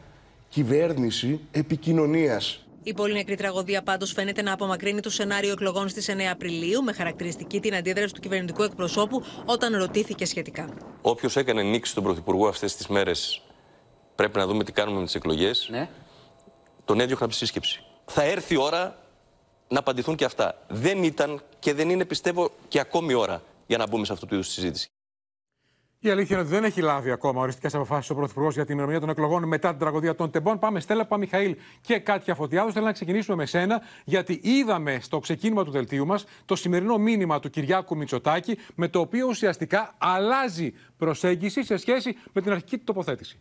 Κυβέρνηση επικοινωνίας. Η πολύ νεκρή τραγωδία πάντως φαίνεται να απομακρύνει το σενάριο εκλογών στις 9 Απριλίου, με χαρακτηριστική την αντίδραση του κυβερνητικού εκπροσώπου όταν ρωτήθηκε σχετικά. Όποιος έκανε νίκη στον Πρωθυπουργό αυτές τις μέρες, πρέπει να δούμε τι κάνουμε με τις εκλογές. Ναι. Τον έδιωχνα από τη σύσκεψη. Θα έρθει η ώρα να απαντηθούν και αυτά. Δεν ήταν και δεν είναι, πιστεύω, και ακόμη ώρα για να μπούμε σε αυτού του είδους συζήτηση. Η αλήθεια είναι ότι δεν έχει λάβει ακόμα οριστικές αποφάσεις ο Πρωθυπουργός για την ημερομηνία των εκλογών μετά την τραγωδία των Τεμπών. Πάμε Στέλλα Παμιχαήλ και Κάτια Φωτιάδο. Θέλω να ξεκινήσουμε με σένα, γιατί είδαμε στο ξεκίνημα του δελτίου μας το σημερινό μήνυμα του Κυριάκου Μητσοτάκη, με το οποίο ουσιαστικά αλλάζει προσέγγιση σε σχέση με την αρχική του τοποθέτηση.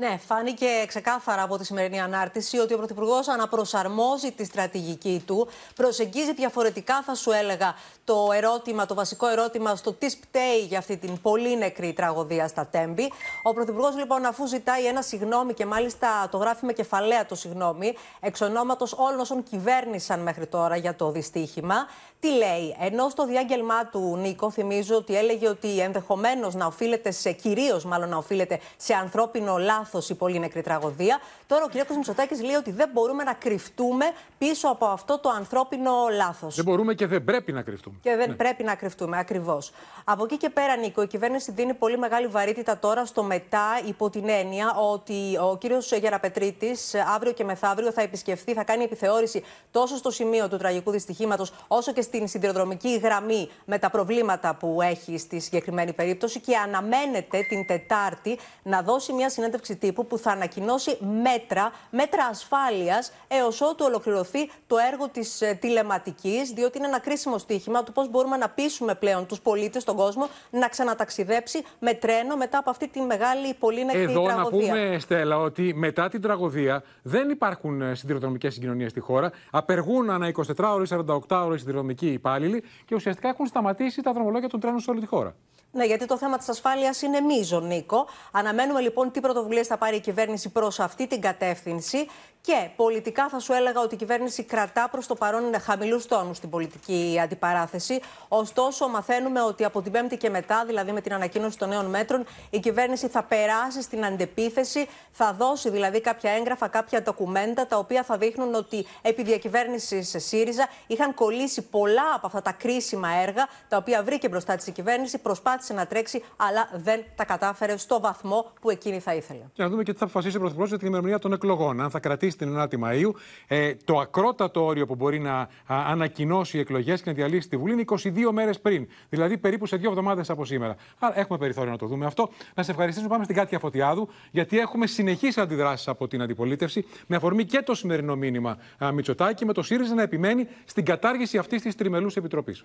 Ναι, φάνηκε ξεκάθαρα από τη σημερινή ανάρτηση ότι ο Πρωθυπουργός αναπροσαρμόζει τη στρατηγική του, προσεγγίζει διαφορετικά, θα σου έλεγα, το ερώτημα, το βασικό ερώτημα στο τι πταίει για αυτή την πολύ νεκρή τραγωδία στα Τέμπη. Ο Πρωθυπουργός, λοιπόν, αφού ζητάει ένα συγγνώμη και μάλιστα το γράφει με κεφαλαία το συγγνώμη, εξ ονόματος όλων όσων κυβέρνησαν μέχρι τώρα για το δυστύχημα, τι λέει; Ενώ στο διάγγελμά του, Νίκο, θυμίζω ότι έλεγε ότι ενδεχομένως να οφείλεται σε, κυρίως μάλλον να οφείλεται σε ανθρώπινο λάθος η πολύ νεκρή τραγωδία. Τώρα ο κ. Μητσοτάκης λέει ότι δεν μπορούμε να κρυφτούμε πίσω από αυτό το ανθρώπινο λάθος. Δεν μπορούμε και δεν πρέπει να κρυφτούμε. Και δεν ναι. πρέπει να κρυφτούμε, ακριβώς. Από εκεί και πέρα, Νίκο, η κυβέρνηση δίνει πολύ μεγάλη βαρύτητα τώρα στο μετά, υπό την έννοια ότι ο κύριος Γεραπετρίτης αύριο και μεθαύριο θα επισκεφθεί, θα κάνει επιθεώρηση τόσο στο σημείο του τραγικού δυστυχήματος, όσο και στην σιδηροδρομική γραμμή με τα προβλήματα που έχει στη συγκεκριμένη περίπτωση και αναμένεται την Τετάρτη να δώσει μια συνέντευξη τύπου που θα ανακοινώσει μέτρα, μέτρα ασφάλειας έως ότου ολοκληρωθεί το έργο της ε, τηλεματικής, διότι είναι ένα κρίσιμο στίχημα του πώς μπορούμε να πείσουμε πλέον τους πολίτες, τον κόσμο, να ξαναταξιδέψει με τρένο μετά από αυτή τη μεγάλη πολύ νεκρή Εδώ τραγωδία. Εδώ να πούμε, Στέλλα, ότι μετά την τραγωδία δεν υπάρχουν ε, σιδηροδρομικές συγκοινωνίες στη χώρα. Απεργούν ανά 24 ώρε, 48 ώρε σιδηροδρομικοί υπάλληλοι και ουσιαστικά έχουν σταματήσει τα δρομολόγια των τρένων σε όλη τη χώρα. Ναι, γιατί το θέμα της ασφάλειας είναι μείζον, Νίκο. Αναμένουμε λοιπόν τι πρωτοβουλίες θα πάρει η κυβέρνηση προς αυτή την κατεύθυνση. Και πολιτικά θα σου έλεγα ότι η κυβέρνηση κρατά προς το παρόν χαμηλούς τόνους στην πολιτική αντιπαράθεση. Ωστόσο, μαθαίνουμε ότι από την Πέμπτη και μετά, δηλαδή με την ανακοίνωση των νέων μέτρων, η κυβέρνηση θα περάσει στην αντεπίθεση, θα δώσει δηλαδή κάποια έγγραφα, κάποια ντοκουμέντα, τα οποία θα δείχνουν ότι επί διακυβέρνησης σε ΣΥΡΙΖΑ είχαν κολλήσει πολλά από αυτά τα κρίσιμα έργα, τα οποία βρήκε μπροστά της η κυβέρνηση, προσπάθησε να τρέξει, αλλά δεν τα κατάφερε στο βαθμό που εκείνη θα ήθελε. Και να δούμε και τι θα αποφασίσει ο Πρωθυπουργός για την ημερομηνία των εκλογών. Αν θα κρατήσει στην 9η Μαου. Ε, το ακρότατο όριο που μπορεί να ανακοινώσει εκλογές και να διαλύσει τη Βουλή είναι 22 μέρες πριν. Δηλαδή περίπου σε δύο εβδομάδες από σήμερα. Άρα έχουμε περιθώριο να το δούμε αυτό. Να σε ευχαριστήσουμε. Πάμε στην Κάτια Φωτιάδου, γιατί έχουμε συνεχείς αντιδράσεις από την αντιπολίτευση με αφορμή και το σημερινό μήνυμα Μητσοτάκη, με το ΣΥΡΙΖΑ να επιμένει στην κατάργηση αυτής της τριμελούς επιτροπής.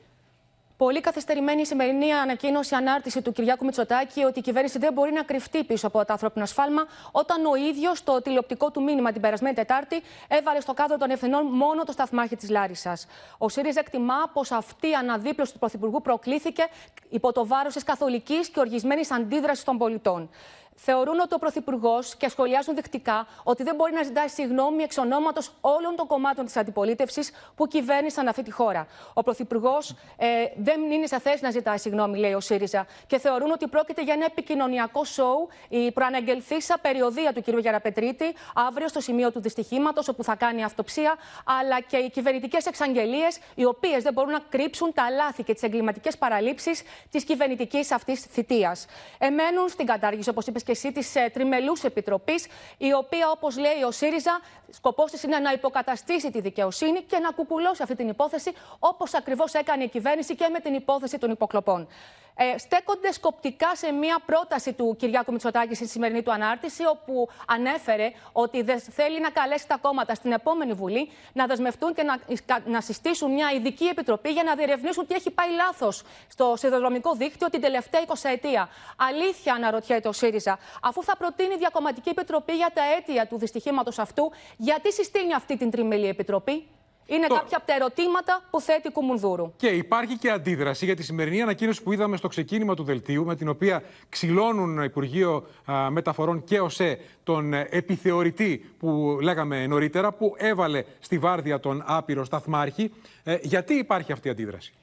Πολύ καθυστερημένη η σημερινή ανακοίνωση, ανάρτηση του Κυριάκου Μητσοτάκη ότι η κυβέρνηση δεν μπορεί να κρυφτεί πίσω από το ανθρώπινο σφάλμα, όταν ο ίδιος στο τηλεοπτικό του μήνυμα την περασμένη Τετάρτη έβαλε στο κάδρο των ευθυνών μόνο το σταθμάρχη της Λάρισας. Ο ΣΥΡΙΖΑ εκτιμά πως αυτή η αναδίπλωση του Πρωθυπουργού προκλήθηκε υπό το βάρος της καθολικής και οργισμένης αντίδρασης των πολιτών θεωρούν ότι ο Πρωθυπουργός και σχολιάζουν δεικτικά ότι δεν μπορεί να ζητάει συγγνώμη εξ ονόματος όλων των κομμάτων της αντιπολίτευσης που κυβέρνησαν αυτή τη χώρα. Ο Πρωθυπουργός ε, δεν είναι σε θέση να ζητάει συγγνώμη, λέει ο ΣΥΡΙΖΑ, και θεωρούν ότι πρόκειται για ένα επικοινωνιακό σοου η προαναγγελθήσα περιοδία του κ. Γιαραπετρίτη αύριο στο σημείο του δυστυχήματος, όπου θα κάνει αυτοψία, αλλά και οι κυβερνητικές εξαγγελίες, οι οποίες δεν μπορούν να κρύψουν τα λάθη και τις εγκληματικές παραλήψεις της κυβερνητικής αυτής θητείας. Εμένουν στην κατάργηση, όπως είπε και εσύ, της ε, τριμελούς επιτροπής, η οποία, όπως λέει ο ΣΥΡΙΖΑ, σκοπός της είναι να υποκαταστήσει τη δικαιοσύνη και να κουκουλώσει αυτή την υπόθεση, όπως ακριβώς έκανε η κυβέρνηση και με την υπόθεση των υποκλοπών. Ε, στέκονται σκοπτικά σε μια πρόταση του Κυριάκου Μητσοτάκη στη σημερινή του ανάρτηση, όπου ανέφερε ότι δεν θέλει να καλέσει τα κόμματα στην επόμενη Βουλή να δεσμευτούν και να, να συστήσουν μια ειδική επιτροπή για να διερευνήσουν τι έχει πάει λάθος στο σιδηροδρομικό δίκτυο την τελευταία 20 ετία. Αλήθεια, αναρωτιέται ο ΣΥΡΙΖΑ, αφού θα προτείνει διακομματική επιτροπή για τα αίτια του δυστυχήματος αυτού, γιατί συστήνει αυτή την τριμελή επιτροπή; Είναι κάποια από τα ερωτήματα που θέτει η Κουμουνδούρου. Και υπάρχει και αντίδραση για τη σημερινή ανακοίνωση που είδαμε στο ξεκίνημα του δελτίου, με την οποία ξυλώνουν Υπουργείο Μεταφορών και ΟΣΕ τον ε, επιθεωρητή που λέγαμε νωρίτερα, που έβαλε στη βάρδια τον άπειρο σταθμάρχη. Ε, γιατί υπάρχει αυτή η αντίδραση;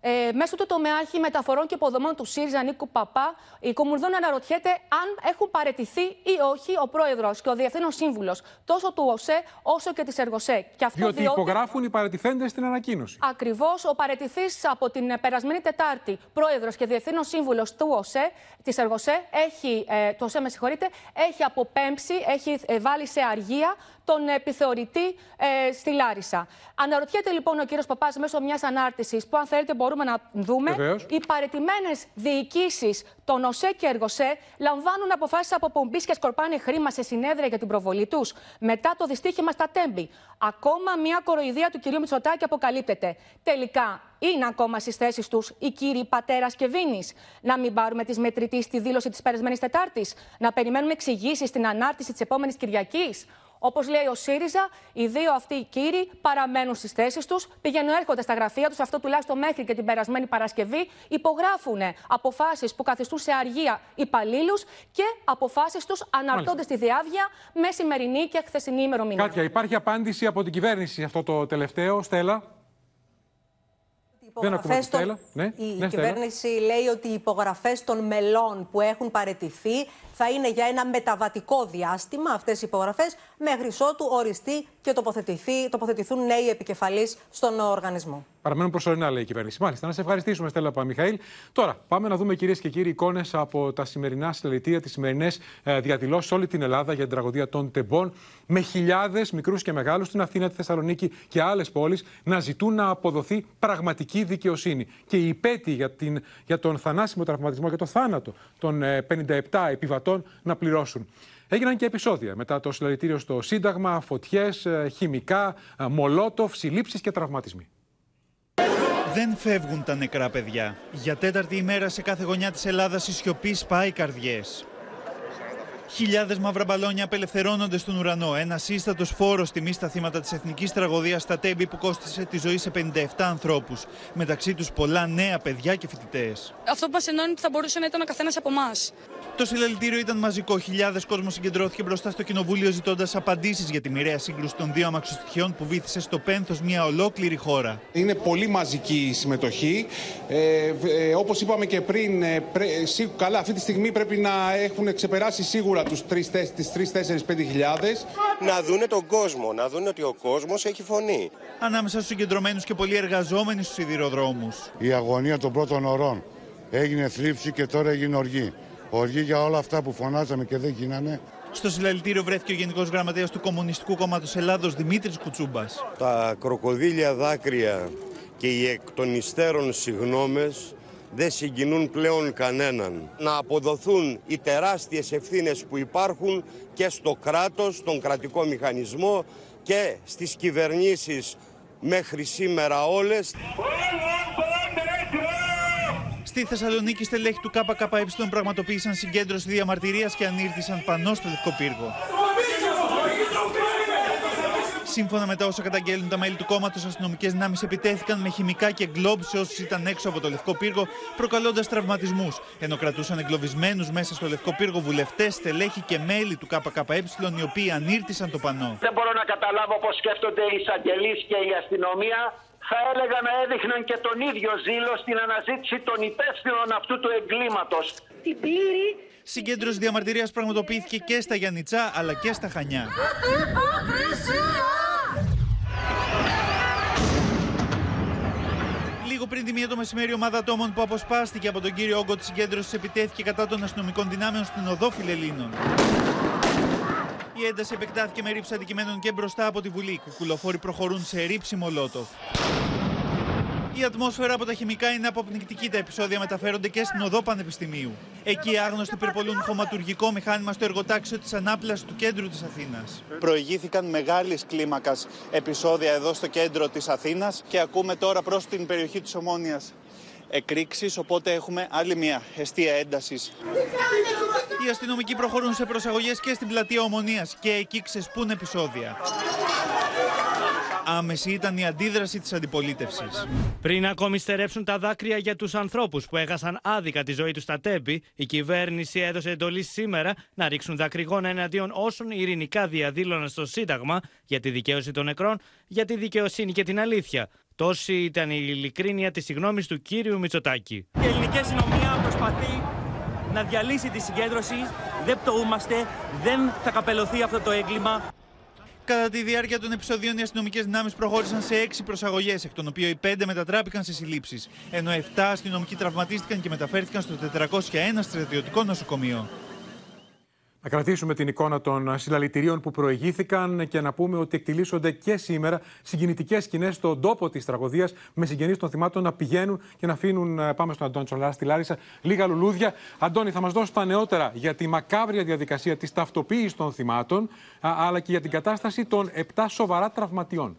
Ε, μέσω του τομεάρχη μεταφορών και υποδομών του ΣΥΡΙΖΑ Νίκου Παπά, η Κομουρδόν αναρωτιέται αν έχουν παρετηθεί ή όχι ο πρόεδρος και ο διευθύνων σύμβουλος τόσο του ΟΣΕ όσο και της ΕΡΓΟΣΕ. Και αυτό διότι, διότι υπογράφουν οι παρετηθέντες στην ανακοίνωση. Ακριβώς. Ο παρετηθής από την περασμένη Τετάρτη πρόεδρος και διευθύνων σύμβουλος του ΟΣΕ, της ΕΡΓΟΣΕ, έχει, ε, το ΟΣΕ με συγχωρείτε, έχει αποπέμψει, έχει ε, βάλει σε αργία τον επιθεωρητή ε, στη Λάρισα. Αναρωτιέται λοιπόν ο κύριος Παπάς μέσω μιας ανάρτησης που, αν θέλετε, μπορούμε να δούμε. Βεβαίως. Οι παρετημένες διοικήσεις των ΟΣΕ και ΕΡΓΟΣΕ λαμβάνουν αποφάσεις αποπομπή και σκορπάνε χρήμα σε συνέδρια για την προβολή τους μετά το δυστύχημα στα Τέμπη. Ακόμα μια κοροϊδία του κυρίου Μητσοτάκη αποκαλύπτεται. Τελικά, είναι ακόμα στις θέσεις τους οι κύριοι Πατέρας και Βίνης. Να μην πάρουμε τη μετρητής στη δήλωση της περασμένης Τετάρτης. Να περιμένουμε εξηγήσεις στην ανάρτηση της επόμενης Κυριακής. Όπως λέει ο ΣΥΡΙΖΑ, οι δύο αυτοί οι κύριοι παραμένουν στις θέσεις τους, πηγαίνουν έρχονται στα γραφεία τους, αυτό τουλάχιστον μέχρι και την περασμένη Παρασκευή, υπογράφουν αποφάσεις που καθιστούν σε αργία υπαλλήλους και αποφάσεις τους αναρτώνται στη διάβια με σημερινή και χθεσινή ημερομηνία. Κάτια, υπάρχει απάντηση από την κυβέρνηση σε αυτό το τελευταίο, Στέλλα; Δεν ακούμε των... ναι, η ναι, κυβέρνηση λέει ότι οι υπογραφές των μελών που έχουν παρετηθεί θα είναι για ένα μεταβατικό διάστημα αυτές οι υπογραφές, μέχρι ότου οριστεί και τοποθετηθεί, τοποθετηθούν νέοι επικεφαλείς στον οργανισμό. Παραμένουν προσωρινά, λέει η κυβέρνηση. Μάλιστα, να σε ευχαριστήσουμε, Στέλλα Παμιχαήλ. Τώρα, πάμε να δούμε, κυρίες και κύριοι, εικόνες από τα σημερινά συλλαλητήρια, τις σημερινές ε, διαδηλώσεις σε όλη την Ελλάδα για την τραγωδία των Τεμπών, με χιλιάδες μικρούς και μεγάλους στην Αθήνα, τη Θεσσαλονίκη και άλλες πόλεις να ζητούν να αποδοθεί πραγματική δικαιοσύνη. Και οι υπέτειοι για, την, για τον θανάσιμο τραυματισμό, για το θάνατο των 57 ε, επιβατών να πληρώσουν. Έγιναν και επεισόδια μετά το συλλαλητήριο στο Σύνταγμα, φωτιές, ε, χημικά, μολότοφ, συλλήψεις και τραυματισμοί. Δεν φεύγουν τα νεκρά παιδιά. Για τέταρτη ημέρα σε κάθε γωνιά της Ελλάδας η σιωπή σπάει καρδιές. Χιλιάδες μαύρα μπαλόνια απελευθερώνονται στον ουρανό. Ένα σύστατος φόρο τιμή στα θύματα της εθνικής τραγωδίας στα Τέμπη που κόστησε τη ζωή σε 57 ανθρώπους. Μεταξύ τους πολλά νέα παιδιά και φοιτητές. Αυτό που μας ενώνει θα μπορούσε να ήταν ο καθένας από εμάς. Το συλλαλητήριο ήταν μαζικό. Χιλιάδες κόσμος συγκεντρώθηκε μπροστά στο κοινοβούλιο ζητώντας απαντήσεις για τη μοιραία σύγκρουση των δύο αμαξοστοιχειών που βήθησε στο πένθος μια ολόκληρη χώρα. Είναι πολύ μαζική η συμμετοχή. Ε, ε, Όπως είπαμε και πριν, ε, πρέ, καλά, αυτή τη στιγμή πρέπει να έχουν ξεπεράσει σίγουρα τους 3, τις 3-4-5 χιλιάδες. Να δούνε τον κόσμο, να δούνε ότι ο κόσμος έχει φωνή. Ανάμεσα στους συγκεντρωμένους και πολλοί εργαζόμενοι στους σιδηροδρόμους. Η αγωνία των πρώτων ωρών έγινε θλίψη και τώρα έγινε οργή. Οργή για όλα αυτά που φωνάζαμε και δεν γίνανε. Στο συλλαλητήριο βρέθηκε ο Γενικός Γραμματέας του Κομμουνιστικού Κόμματος Ελλάδος Δημήτρης Κουτσούμπας. Τα κροκοδίλια δάκρυα και οι εκ των υστέρων συγνώμες δεν συγκινούν πλέον κανέναν. Να αποδοθούν οι τεράστιες ευθύνες που υπάρχουν και στο κράτος, στον κρατικό μηχανισμό και στις κυβερνήσεις μέχρι σήμερα όλες. Στη Θεσσαλονίκη, στελέχη του ΚΚΕ πραγματοποίησαν συγκέντρωση διαμαρτυρίας και ανήρτησαν πανό στο Λευκό Πύργο. Σύμφωνα με τα όσα καταγγέλνουν τα μέλη του κόμματος, αστυνομικές δυνάμεις επιτέθηκαν με χημικά και γκλόμπς σε όσου ήταν έξω από το Λευκό Πύργο, προκαλώντας τραυματισμούς. Ενώ κρατούσαν εγκλωβισμένους μέσα στο Λευκό Πύργο βουλευτές, στελέχη και μέλη του ΚΚΕ, οι οποίοι ανήρτησαν το πανό. Δεν μπορώ να καταλάβω πώς σκέφτονται οι εισαγγελείς και η αστυνομία θα έλεγα να έδειχναν και τον ίδιο ζήλο στην αναζήτηση των υπεύθυνων αυτού του εγκλήματος. Την πλήρη Συγκέντρωση διαμαρτυρίας πραγματοποιήθηκε και στα Γιάννητσά αλλά και στα Χανιά. Λίγο πριν τη μία το μεσημέρι, η ομάδα ατόμων που αποσπάστηκε από τον κύριο όγκο της συγκέντρωσης επιτέθηκε κατά των αστυνομικών δυνάμεων στην οδό Φιλελίνων. Η ένταση επεκτάθηκε με ρήψη αντικειμένων και μπροστά από τη Βουλή. Κουκουλοφόροι προχωρούν σε ρήψη Μολότοφ. Η ατμόσφαιρα από τα χημικά είναι αποπνικτική. Τα επεισόδια μεταφέρονται και στην οδό Πανεπιστημίου. Εκεί οι άγνωστοι πυρπολούν χωματουργικό μηχάνημα στο εργοτάξιο της ανάπλαση του κέντρου της Αθήνας. Προηγήθηκαν μεγάλης κλίμακας επεισόδια εδώ στο κέντρο της Αθήνας και ακούμε τώρα προς την περιοχή της Ομόνιας εκρήξεις. Οπότε έχουμε άλλη μια αιστεία έντασης. Οι αστυνομικοί προχωρούν σε προσαγωγές και στην πλατεία Ομονίας και εκεί ξεσπούν επεισόδια. Άμεση ήταν η αντίδραση της αντιπολίτευσης. Πριν ακόμη στερέψουν τα δάκρυα για τους ανθρώπους που έχασαν άδικα τη ζωή τους στα τέμπη, η κυβέρνηση έδωσε εντολή σήμερα να ρίξουν δακρυγόνα εναντίον όσων ειρηνικά διαδήλωναν στο Σύνταγμα για τη δικαίωση των νεκρών, για τη δικαιοσύνη και την αλήθεια. Τόση ήταν η ειλικρίνεια της συγγνώμη του κύριου Μητσοτάκη. Η ελληνική αστυνομία προσπαθεί να διαλύσει τη συγκέντρωση. Δεν πτωούμαστε, δεν θα καπελωθεί αυτό το έγκλημα. Κατά τη διάρκεια των επεισοδίων, οι αστυνομικές δυνάμεις προχώρησαν σε έξι προσαγωγές, εκ των οποίων οι πέντε μετατράπηκαν σε συλλήψεις. Ενώ 7 αστυνομικοί τραυματίστηκαν και μεταφέρθηκαν στο 401 στρατιωτικό νοσοκομείο. Να κρατήσουμε την εικόνα των συλλαλητηρίων που προηγήθηκαν και να πούμε ότι εκτιλήσονται και σήμερα συγκινητικές σκηνές στον τόπο της τραγωδίας με συγγενείς των θυμάτων να πηγαίνουν και να αφήνουν. ε, Πάμε στον Αντώνη Τσολάρα στη Λάρισα. Λίγα λουλούδια. Αντώνη, θα μας δώσεις τα νεότερα για τη μακάβρια διαδικασία της ταυτοποίησης των θυμάτων, α, αλλά και για την κατάσταση των 7 σοβαρά τραυματιών.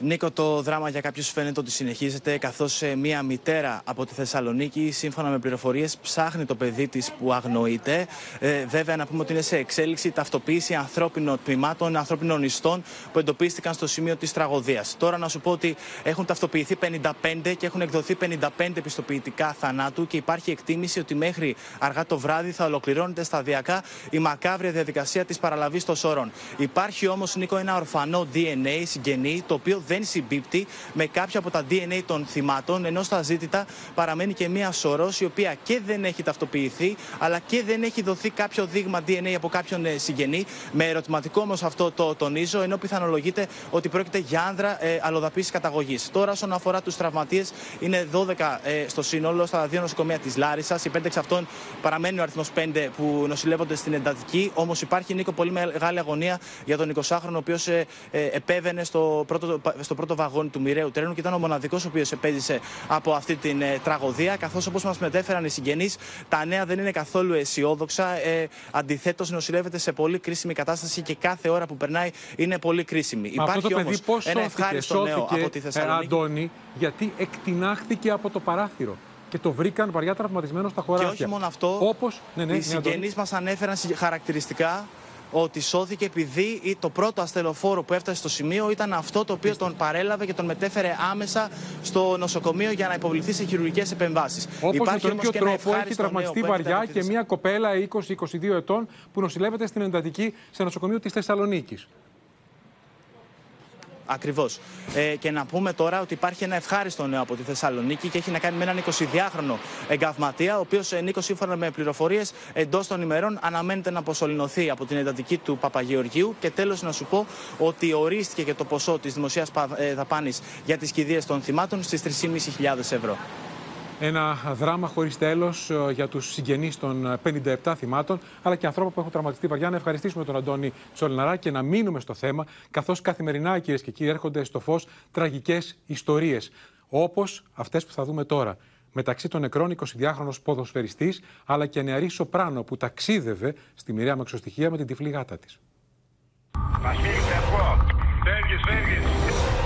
Νίκο, το δράμα για κάποιους φαίνεται ότι συνεχίζεται, καθώς μία μητέρα από τη Θεσσαλονίκη, σύμφωνα με πληροφορίες, ψάχνει το παιδί της που αγνοείται. Ε, βέβαια, να πούμε ότι είναι σε εξέλιξη ταυτοποίηση ανθρώπινων τμήματων, ανθρώπινων ιστών που εντοπίστηκαν στο σημείο της τραγωδίας. Τώρα, να σου πω ότι έχουν ταυτοποιηθεί 55 και έχουν εκδοθεί 55 πιστοποιητικά θανάτου και υπάρχει εκτίμηση ότι μέχρι αργά το βράδυ θα ολοκληρώνεται σταδιακά η μακάβρια διαδικασία της παραλαβής των σωρών. Υπάρχει όμως, Νίκο, ένα ορφανό DNA συγγενή, το οποίο δεν συμπίπτει με κάποια από τα DNA των θυμάτων, ενώ στα ζήτητα παραμένει και μία σωρός η οποία και δεν έχει ταυτοποιηθεί, αλλά και δεν έχει δοθεί κάποιο δείγμα DNA από κάποιον ε, συγγενή. Με ερωτηματικό όμως αυτό το τονίζω, ενώ πιθανολογείται ότι πρόκειται για άνδρα ε, αλλοδαπής καταγωγής. Τώρα, όσον αφορά τους τραυματίες, είναι 12 ε, στο σύνολο στα δύο νοσοκομεία της Λάρισας. Οι πέντε εξ αυτών παραμένει ο αριθμός 5 που νοσηλεύονται στην εντατική. Όμως υπάρχει, Νίκο, πολύ μεγάλη αγωνία για τον 20χρονο, ο οποίος ε, ε, επέβαινε στο πρώτο, στο πρώτο βαγόνι του μοιραίου τρένου και ήταν ο μοναδικός ο οποίος επέζησε από αυτή την ε, τραγωδία. Καθώς όπως μας μετέφεραν οι συγγενείς, τα νέα δεν είναι καθόλου αισιόδοξα. Ε, Αντιθέτως, νοσηλεύεται σε πολύ κρίσιμη κατάσταση και κάθε ώρα που περνάει είναι πολύ κρίσιμη. Μα αυτό Υπάρχει το όμως παιδί πώς ένα σώθηκε, ευχάριστο νέο σώθηκε, από τη ε, Θεσσαλονίκη. Αντώνη, γιατί εκτινάχθηκε από το παράθυρο και το βρήκαν βαριά τραυματισμένο στα Και χωράφια. όχι μόνο αυτό, Όπως, ναι, ναι, οι ναι, Αντώνη. συγγενείς μας ανέφεραν συ- χαρακτηριστικά ότι σώθηκε επειδή ή το πρώτο ασθενοφόρο που έφτασε στο σημείο ήταν αυτό το οποίο τον παρέλαβε και τον μετέφερε άμεσα στο νοσοκομείο για να υποβληθεί σε χειρουργικές επεμβάσεις. Όπως με τον ίδιο τρόπο έχει τραυματιστεί βαριά και μια κοπέλα 20-22 ετών που νοσηλεύεται στην εντατική σε νοσοκομείο της Θεσσαλονίκης. Ακριβώς. Ε, και να πούμε τώρα ότι υπάρχει ένα ευχάριστο νέο από τη Θεσσαλονίκη και έχει να κάνει με έναν 22χρονο εγκαυματία, ο οποίος Νίκος, σύμφωνα με πληροφορίες, εντός των ημερών αναμένεται να αποσωληνωθεί από την εντατική του Παπαγεωργίου. Και τέλος, να σου πω ότι ορίστηκε και το ποσό της δημοσίας δαπάνης για τις κηδείες των θυμάτων στις 3.500 ευρώ. Ένα δράμα χωρίς τέλος για τους συγγενείς των 57 θυμάτων, αλλά και ανθρώπων που έχουν τραυματιστεί βαριά. Να ευχαριστήσουμε τον Αντώνη Τσολναρά και να μείνουμε στο θέμα, καθώς καθημερινά, κυρίες και κύριοι, έρχονται στο φως τραγικές ιστορίες. Όπως αυτές που θα δούμε τώρα. Μεταξύ των νεκρών 22χρονο ποδοσφαιριστής, αλλά και νεαρή σοπράνο που ταξίδευε στη μοιραία μαξοστοιχεία με την τυφλή γάτα της. Φεύγεις, φεύγεις.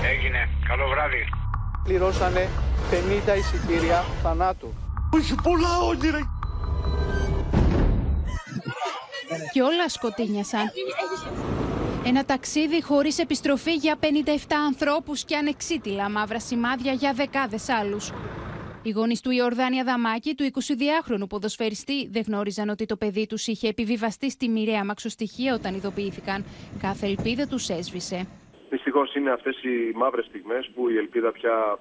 Έγινε. Καλό βράδυ. Πληρώσανε 50 εισιτήρια θανάτου. Έχει πολλά όνειρα. Και όλα σκοτεινιασαν. Ένα ταξίδι χωρίς επιστροφή για 57 ανθρώπους και ανεξίτηλα μαύρα σημάδια για δεκάδες άλλους. Οι γονείς του Ιορδάνη Αδαμάκη, του 22χρονου ποδοσφαιριστή, δεν γνώριζαν ότι το παιδί τους είχε επιβιβαστεί στη μοιραία μαξοστοιχεία όταν ειδοποιήθηκαν. Κάθε ελπίδα τους έσβησε. Δυστυχώς είναι αυτές οι μαύρες στιγμές που η ελπίδα πια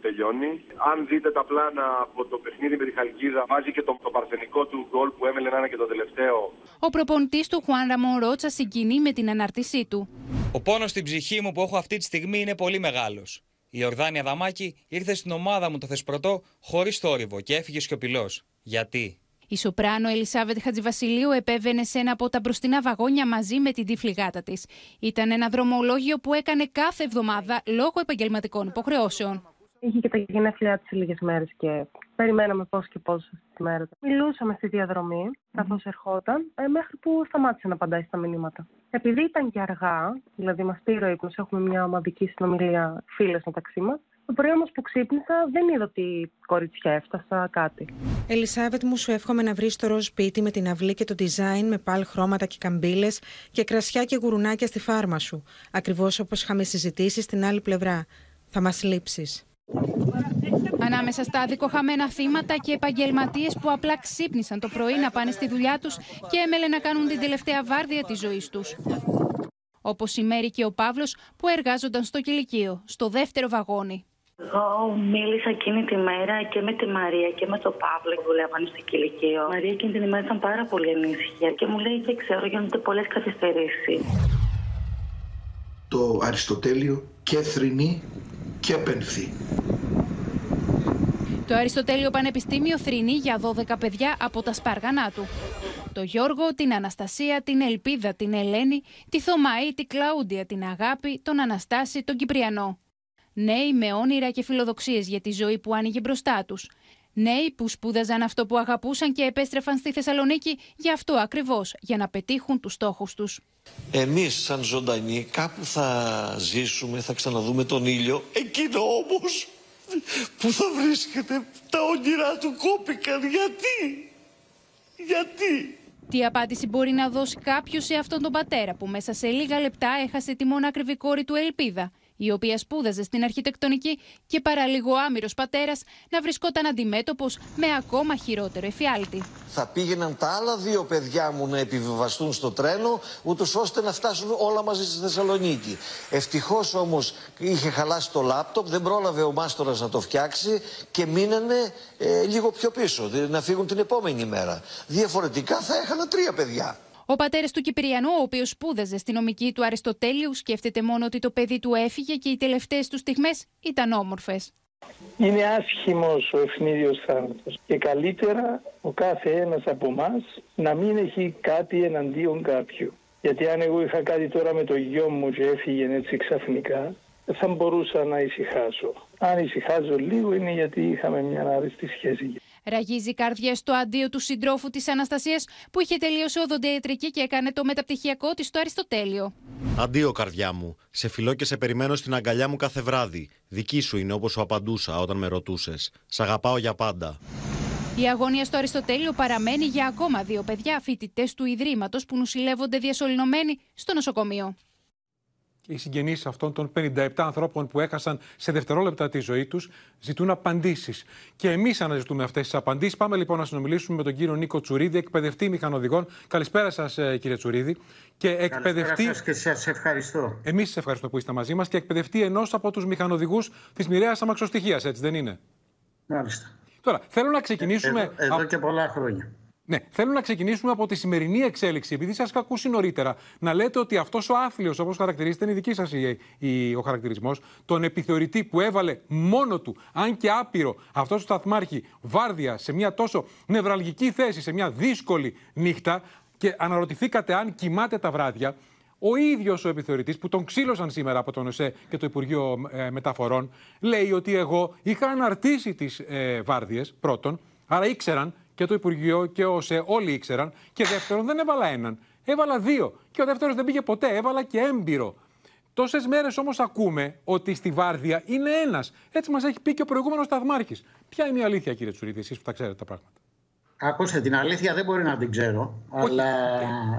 τελειώνει. Αν δείτε τα πλάνα από το παιχνίδι με τη Χαλκίδα, βάζει και το, το παρθενικό του γκολ που έμελε να είναι και το τελευταίο. Ο προπονητής του Χουάν Ραμόν Ρότσα συγκινεί με την αναρτησή του. Ο πόνος στην ψυχή μου που έχω αυτή τη στιγμή είναι πολύ μεγάλος. Η Ορδάνια Δαμάκη ήρθε στην ομάδα μου το Θεσπρωτό χωρίς θόρυβο και έφυγε σιωπηλός. Γιατί; Η σοπράνο Ελισάβετ Χατζηβασιλείου επέβαινε σε ένα από τα μπροστινά βαγόνια μαζί με την τύφλη γάτα της. Ήταν ένα δρομολόγιο που έκανε κάθε εβδομάδα λόγω επαγγελματικών υποχρεώσεων. Είχε και τα γενέθλιά της λίγες μέρες και περιμέναμε πώς και πώς αυτή τη μέρα. Μιλούσαμε στη διαδρομή καθώς ερχόταν, ε, μέχρι που σταμάτησε να απαντάει στα μηνύματα. Επειδή ήταν και αργά, δηλαδή μας πήρε ο ύπνος, έχουμε μια ομαδική συνομιλία φίλες μεταξύ μας. Το πρωί όμως που ξύπνησα δεν είδα ότι κοριτσιά έφτασα κάτι. Ελισάβετ, μου σου εύχομαι να βρεις το ροζ σπίτι με την αυλή και το design με πάλι χρώματα και καμπύλες και κρασιά και γουρουνάκια στη φάρμα σου. Ακριβώς όπως είχαμε συζητήσει στην άλλη πλευρά. Θα μας λείψεις. Ανάμεσα στα δικοχαμένα θύματα και επαγγελματίες που απλά ξύπνησαν το πρωί να πάνε στη δουλειά τους και έμελε να κάνουν την τελευταία βάρδια της ζωής τους. Όπως η Μέρη και ο Παύλος που εργάζονταν στο κηλικείο, στο δεύτερο βαγόνι. Εγώ μίλησα εκείνη τη μέρα και με τη Μαρία και με τον Παύλο που δουλεύαν στο κηλικείο. Η Μαρία εκείνη την ημέρα ήταν πάρα πολύ ανήσυχη και μου λέει και ξέρω γίνονται πολλές καθυστερήσεις. Το Αριστοτέλειο και θρηνεί και πενθεί. Το Αριστοτέλειο Πανεπιστήμιο θρηνεί για 12 παιδιά από τα σπάργανά του. Το Γιώργο, την Αναστασία, την Ελπίδα, την Ελένη, τη Θωμαή, την Κλαούντια, την Αγάπη, τον Αναστάση, τον Κυπριανό. Νέοι με όνειρα και φιλοδοξίες για τη ζωή που άνοιγε μπροστά τους. Νέοι που σπούδαζαν αυτό που αγαπούσαν και επέστρεφαν στη Θεσσαλονίκη για αυτό ακριβώς, για να πετύχουν τους στόχους τους. Εμείς σαν ζωντανοί κάπου θα ζήσουμε, θα ξαναδούμε τον ήλιο. Εκείνο όμως που θα βρίσκεται τα όνειρά του κόπηκαν. Γιατί, γιατί; Τι απάντηση μπορεί να δώσει κάποιος σε αυτόν τον πατέρα που μέσα σε λίγα λεπτά έχασε τη μόνη κόρη του Ελπίδα; Η οποία σπούδαζε στην αρχιτεκτονική και παραλίγο άμυρος πατέρας να βρισκόταν αντιμέτωπος με ακόμα χειρότερο εφιάλτη. Θα πήγαιναν τα άλλα δύο παιδιά μου να επιβιβαστούν στο τρένο, ούτως ώστε να φτάσουν όλα μαζί στη Θεσσαλονίκη. Ευτυχώς όμως είχε χαλάσει το λάπτοπ, δεν πρόλαβε ο μάστορας να το φτιάξει και μείνανε ε, λίγο πιο πίσω, να φύγουν την επόμενη μέρα. Διαφορετικά θα έχανα τρία παιδιά. Ο πατέρας του Κυπριανού, ο οποίος σπούδαζε στη νομική του Αριστοτέλειου, σκέφτεται μόνο ότι το παιδί του έφυγε και οι τελευταίες του στιγμές ήταν όμορφες. Είναι άσχημος ο ευνίδιος θάνατος. Και καλύτερα ο κάθε ένας από εμάς να μην έχει κάτι εναντίον κάποιου. Γιατί αν εγώ είχα κάτι τώρα με το γιο μου και έφυγε έτσι ξαφνικά, θα μπορούσα να ησυχάσω. Αν ησυχάζω λίγο είναι γιατί είχαμε μια άρεστη σχέση. Ραγίζει καρδιά στο αντίο του συντρόφου της Αναστασίας που είχε τελείωσει οδοντιατρική και έκανε το μεταπτυχιακό της στο Αριστοτέλειο. Αντίο, καρδιά μου. Σε φιλώ και σε περιμένω στην αγκαλιά μου κάθε βράδυ. Δική σου είναι όπως σου απαντούσα όταν με ρωτούσες. Σ' αγαπάω για πάντα. Η αγωνία στο Αριστοτέλειο παραμένει για ακόμα δύο παιδιά φοιτητές του Ιδρύματος που νοσηλεύονται διασωληνωμένοι στο νοσοκομείο οι συγγενείς αυτών των 57 ανθρώπων που έχασαν σε δευτερόλεπτα τη ζωή τους ζητούν απαντήσεις. Και εμείς αναζητούμε αυτές τις απαντήσεις. Πάμε λοιπόν να συνομιλήσουμε με τον κύριο Νίκο Τσουρίδη, εκπαιδευτή μηχανοδηγών. Καλησπέρα σας, ε, κύριε Τσουρίδη. Και εκπαιδευτή. Σας και σας ευχαριστώ. Εμείς σας ευχαριστούμε που είστε μαζί μας και εκπαιδευτή ενός από τους μηχανοδηγούς της μοιραίας αμαξοστοιχίας, έτσι δεν είναι; Μάλιστα. Τώρα, θέλω να ξεκινήσουμε. Εδώ, εδώ και πολλά χρόνια. Ναι, θέλω να ξεκινήσουμε από τη σημερινή εξέλιξη. Επειδή σας είχα ακούσει νωρίτερα να λέτε ότι αυτός ο άθλιος, όπως χαρακτηρίζεται, είναι δική σας ο χαρακτηρισμός, τον επιθεωρητή που έβαλε μόνο του, αν και άπειρο, αυτός ο σταθμάρχη βάρδια σε μια τόσο νευραλγική θέση, σε μια δύσκολη νύχτα, και αναρωτηθήκατε αν κοιμάται τα βράδια, ο ίδιος ο επιθεωρητής που τον ξύλωσαν σήμερα από τον ΟΣΕ και το Υπουργείο ε, Μεταφορών, λέει ότι εγώ είχα αναρτήσει τις ε, βάρδιες πρώτον, άρα ήξεραν και το Υπουργείο και ο ΟΣΕ, όλοι ήξεραν. Και δεύτερον, δεν έβαλα έναν. Έβαλα δύο. Και ο δεύτερος δεν πήγε ποτέ. Έβαλα και έμπειρο. Τόσες μέρες όμως ακούμε ότι στη Βάρδια είναι ένας. Έτσι μας έχει πει και ο προηγούμενος Σταθμάρχης. Ποια είναι η αλήθεια, κύριε Τσουρίδη, εσείς που τα ξέρετε τα πράγματα; Ακούστε, την αλήθεια δεν μπορεί να την ξέρω. αλλά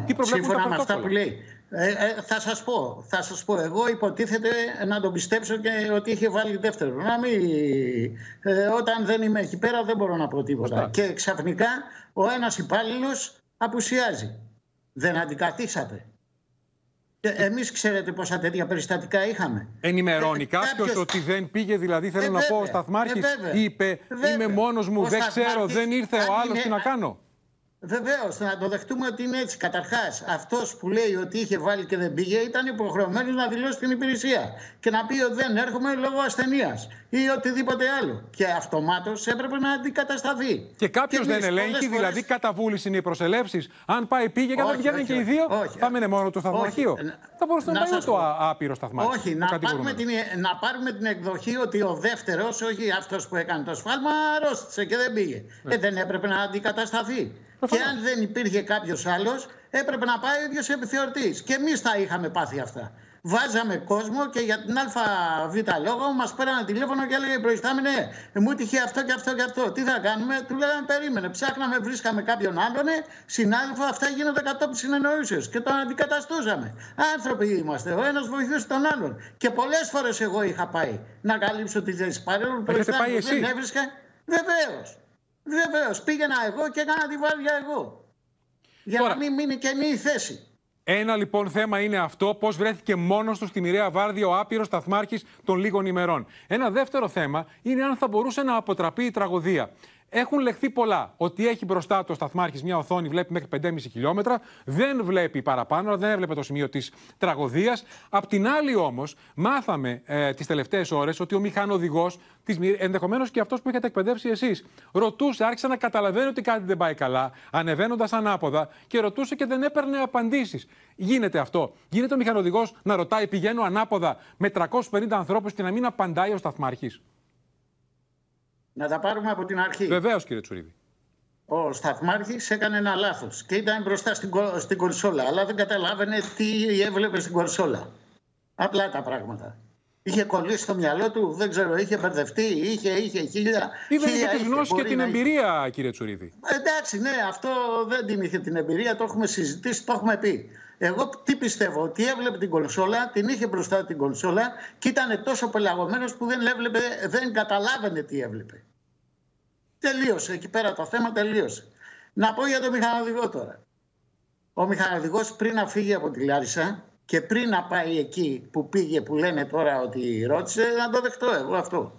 Τι σύμφωνα με αυτά που λέει. Ε, ε, θα σας πω, θα σας πω. Εγώ υποτίθεται να τον πιστέψω και ότι είχε βάλει δεύτερο. Να μην, ε, όταν δεν είμαι εκεί πέρα δεν μπορώ να πω τίποτα. Και ξαφνικά ο ένας υπάλληλος απουσιάζει. Δεν αντικαθίσατε. Και εμείς ξέρετε πόσα τέτοια περιστατικά είχαμε. Ενημερώνει ε, κάποιος ότι δεν πήγε, δηλαδή θέλω να πω, ο Σταθμάρχης είπε είμαι μόνος μου, δεν ξέρω, δεν ήρθε ο άλλος, τι να κάνω. Βεβαίως, να το δεχτούμε ότι είναι έτσι. Καταρχάς, αυτός που λέει ότι είχε βάλει και δεν πήγε ήταν υποχρεωμένος να δηλώσει την υπηρεσία και να πει ότι δεν έρχομαι λόγω ασθενείας ή οτιδήποτε άλλο. Και αυτομάτως έπρεπε να αντικατασταθεί. Και κάποιος δεν ελέγχει, φορές... δηλαδή κατά βούληση είναι οι προσελεύσεις. Αν πάει πήγε και δεν πηγαίνουν και οι δύο, όχι, θα μείνει μόνο το σταθμαρχείο. Θα μπορούσε να, πάει το άπειρο σταθμάρχη. Όχι, να πάρουμε, την, να πάρουμε την εκδοχή ότι ο δεύτερος, όχι αυτός που έκανε το σφάλμα, αρρώστησε και δεν πήγε. Ναι. Ε, δεν έπρεπε να αντικατασταθεί. Και αν δεν υπήρχε κάποιος άλλος, έπρεπε να πάει ο ίδιος επιθεωρητής. Και εμείς τα είχαμε πάθει αυτά. Βάζαμε κόσμο και για την ΑΒ λόγο μας πέρανε τηλέφωνο και έλεγε προϊστάμενε, μου τυχε αυτό και αυτό και αυτό. Τι θα κάνουμε, του λέγανε περίμενε. Ψάχναμε, βρίσκαμε κάποιον άλλον, συνάδελφο, αυτά γίνονται κατόπιν συνεννοήσεως και τον αντικαταστούσαμε. Άνθρωποι είμαστε, ο ένας βοηθούσε τον άλλον. Και πολλές φορές εγώ είχα πάει να καλύψω τη θέση παρέλων. Προϊστάμενε δεν έβρισκα. Βεβαίως. Βεβαίως, πήγαινα εγώ και έκανα τη βάρδια εγώ. Για Τώρα. να μην μείνει καινή η θέση. Ένα λοιπόν θέμα είναι αυτό, πώς βρέθηκε μόνος τους στη μοιραία βάρδια ο άπειρος σταθμάρχης των λίγων ημερών. Ένα δεύτερο θέμα είναι αν θα μπορούσε να αποτραπεί η τραγωδία. Έχουν λεχθεί πολλά. Ότι έχει μπροστά του ο σταθμάρχης μια οθόνη, βλέπει μέχρι 5,5 χιλιόμετρα, δεν βλέπει παραπάνω, δεν έβλεπε το σημείο της τραγωδίας. Απ' την άλλη όμως, μάθαμε ε, τις τελευταίες ώρες ότι ο μηχανοδηγός, ενδεχομένως και αυτός που είχατε εκπαιδεύσει εσείς, ρωτούσε, άρχισε να καταλαβαίνει ότι κάτι δεν πάει καλά, ανεβαίνοντας ανάποδα και ρωτούσε και δεν έπαιρνε απαντήσεις. Γίνεται αυτό. Γίνεται ο μηχανοδηγός να ρωτάει, πηγαίνω ανάποδα με 350 ανθρώπους και να μην απαντάει ο σταθμάρχης. Να τα πάρουμε από την αρχή. Βεβαίως, κύριε Τσουρίδη. Ο Σταθμάρχης έκανε ένα λάθος και ήταν μπροστά στην, στην κονσόλα, αλλά δεν καταλάβαινε τι έβλεπε στην κονσόλα. Απλά τα πράγματα. Είχε κολλήσει στο μυαλό του, δεν ξέρω, είχε μπερδευτεί, είχε, είχε χίλια. Είδε και τη γνώση και την εμπειρία, είχε... κύριε Τσουρίδη. Εντάξει, ναι, αυτό δεν την είχε την εμπειρία, το έχουμε συζητήσει, το έχουμε πει. Εγώ τι πιστεύω, ότι έβλεπε την κονσόλα, την είχε μπροστά την κονσόλα και ήταν τόσο πελαγωμένος που δεν, έβλεπε, δεν καταλάβαινε τι έβλεπε. Τελείωσε. Εκεί πέρα το θέμα τελείωσε. Να πω για τον μηχανοδηγό τώρα. Ο μηχανοδηγό πριν να φύγει από τη Λάρισα και πριν να πάει εκεί που πήγε, που λένε τώρα ότι ρώτησε, να το δεχτώ εγώ αυτό.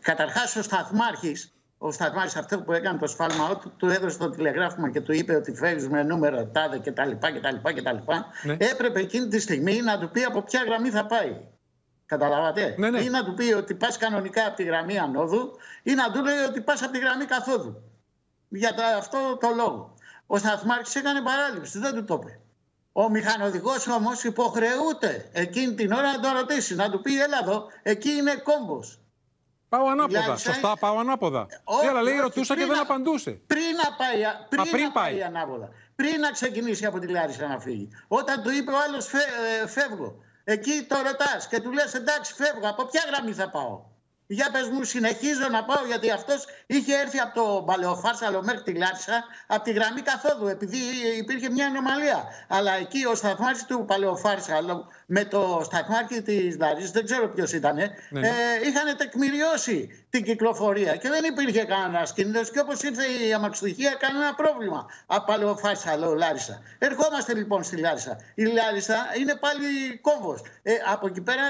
Καταρχάς, ο σταθμάρχης, ο σταθμάρχη αυτό που έκανε το σφάλμα, του, του έδωσε το τηλεγράφημα και του είπε ότι φεύγει με νούμερο τάδε κτλ. Ναι. Έπρεπε εκείνη τη στιγμή να του πει από ποια γραμμή θα πάει. Καταλάβατε; Ναι, ναι. Ή να του πει ότι πας κανονικά από τη γραμμή ανόδου, ή να του λέει ότι πας από τη γραμμή καθόδου. Για το, αυτό το λόγο. Ο Σταθμάρχη έκανε παράληψη, δεν του το είπε. Ο μηχανοδηγός όμως υποχρεούται εκείνη την ώρα να τον ρωτήσει, να του πει: Έλα εδώ, εκεί είναι κόμπο. Πάω ανάποδα. Δηλαδή, Σωστά, πάω ανάποδα. Όχι, αλλά λέει ρωτούσα και δεν απαντούσε. Πριν να πάει, πριν, Α, πριν να πάει. πάει ανάποδα. Πριν να ξεκινήσει από τη Λάρισα να φύγει. Όταν του είπε ο άλλος ε, φεύγω. Εκεί το ρωτάς και του λες: Εντάξει, φεύγω. Από ποια γραμμή θα πάω; Για πες μου, συνεχίζω να πάω γιατί αυτός είχε έρθει από το Παλαιοφάρσαλο μέχρι τη Λάρισα από τη γραμμή καθόδου επειδή υπήρχε μια ανομαλία. Αλλά εκεί ο σταθμάρχης του Παλαιοφάρσαλο με το σταθμάρχη της Λάρισα, δεν ξέρω ποιος ήταν, ναι, ναι. ε, είχαν τεκμηριώσει την κυκλοφορία και δεν υπήρχε κανένας κίνδυνο. Και όπως ήρθε η αμαξοστοιχεία, κανένα πρόβλημα από Παλαιοφάρσαλο Λάρισα. Ερχόμαστε λοιπόν στη Λάρισα. Η Λάρισα είναι πάλι κόμβος. Ε, από εκεί πέρα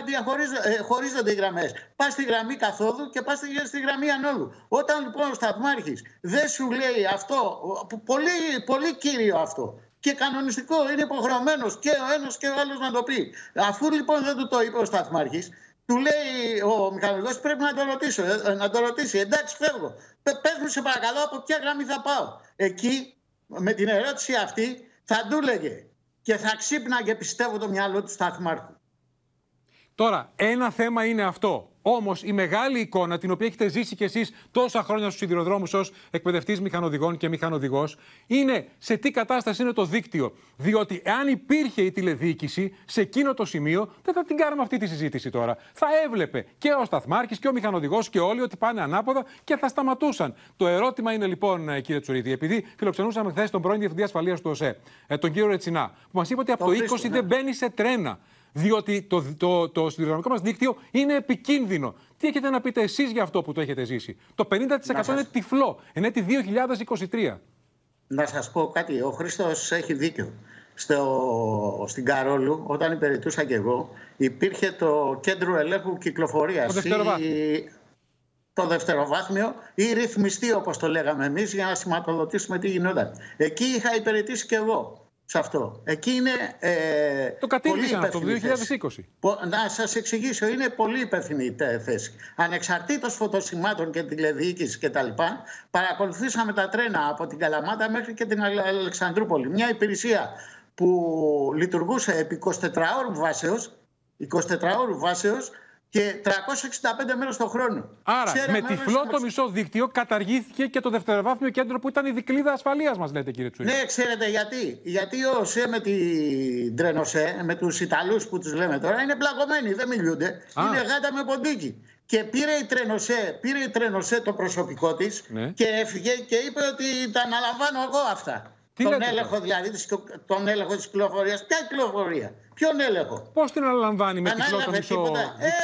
ε, χωρίζονται οι γραμμές. Πας στη γραμμή καθόδου και πας στη γραμμή ανόδου. Όταν λοιπόν ο Σταθμάρχης δεν σου λέει αυτό, πολύ, πολύ κύριο αυτό, και κανονιστικό, είναι υποχρεωμένος και ο ένας και ο άλλος να το πει. Αφού λοιπόν δεν του το είπε ο Σταθμάρχης, του λέει ο μηχανικός πρέπει να το ρωτήσω, ε, να το ρωτήσει. Εντάξει, φεύγω. Πε μου σε παρακαλώ από ποια γραμμή θα πάω. Εκεί με την ερώτηση αυτή θα του έλεγε και θα ξύπναγε πιστεύω το μυαλό του σταθμάρχου. Τώρα, ένα θέμα είναι αυτό. Όμως η μεγάλη εικόνα, την οποία έχετε ζήσει κι εσείς τόσα χρόνια στους σιδηροδρόμους ως εκπαιδευτής μηχανοδηγών και μηχανοδηγός, είναι σε τι κατάσταση είναι το δίκτυο. Διότι εάν υπήρχε η τηλεδιοίκηση σε εκείνο το σημείο, δεν θα την κάνουμε αυτή τη συζήτηση τώρα. Θα έβλεπε και ο Σταθμάρχης και ο μηχανοδηγός και όλοι ότι πάνε ανάποδα και θα σταματούσαν. Το ερώτημα είναι λοιπόν, ε, κύριε Τσουρίδη, επειδή φιλοξενούσαμε χθες τον πρώην Διευθυντή Ασφαλείας του ΟΣΕ, ε, τον κύριο Ρετσινά, που μας είπε ότι από το 20 δεν ναι. μπαίνει σε τρένα διότι το, το, το σιδηροδρομικό μας δίκτυο είναι επικίνδυνο. Τι έχετε να πείτε εσείς για αυτό που το έχετε ζήσει; Το 50% σας... είναι τυφλό, εν έτη 2023. Να σας πω κάτι. Ο Χρήστος έχει δίκιο. Στο, στην Καρόλου, όταν υπηρετούσα και εγώ, υπήρχε το κέντρο ελέγχου κυκλοφορίας. Το δευτεροβάθμιο. το δευτεροβάθμιο ή ρυθμιστή, όπως το λέγαμε εμείς, για να σηματοδοτήσουμε τι γινόταν. Εκεί είχα υπηρετήσει και εγώ σε αυτό. Εκεί είναι. Ε, το κατήργησαν αυτό το 2020. Να σας εξηγήσω, είναι πολύ υπεύθυνη η θέση. Ανεξαρτήτως φωτοσημάτων και τηλεδιοίκησης κτλ., παρακολουθήσαμε τα τρένα από την Καλαμάτα μέχρι και την Αλεξανδρούπολη. Μια υπηρεσία που λειτουργούσε επί 24 ώρου βάσεως, 24 ώρου βάσεως και 365 μέρες το χρόνο. Άρα, με τυφλό το μισό δίκτυο καταργήθηκε και το δευτεροβάθμιο κέντρο που ήταν η δικλίδα ασφαλείας, μας λέτε, κύριε Τσουίδη. Ναι, ξέρετε γιατί. Γιατί ο ΣΕ με την Τρένοσέ, με τους Ιταλούς που τους λέμε τώρα, είναι πλαγωμένοι, δεν μιλούνται. Είναι γάτα με ποντίκι. Και πήρε η Τρένοσέ, πήρε η Τρένοσέ το προσωπικό της ναι. και έφυγε και είπε ότι τα αναλαμβάνω εγώ αυτά. Τι τον λέτε, έλεγχο δηλαδή, τον έλεγχο της κυκλοφορίας. Ποια κυκλοφορία, ποιον έλεγχο; Πώς την αναλαμβάνει με τυφλό το μισό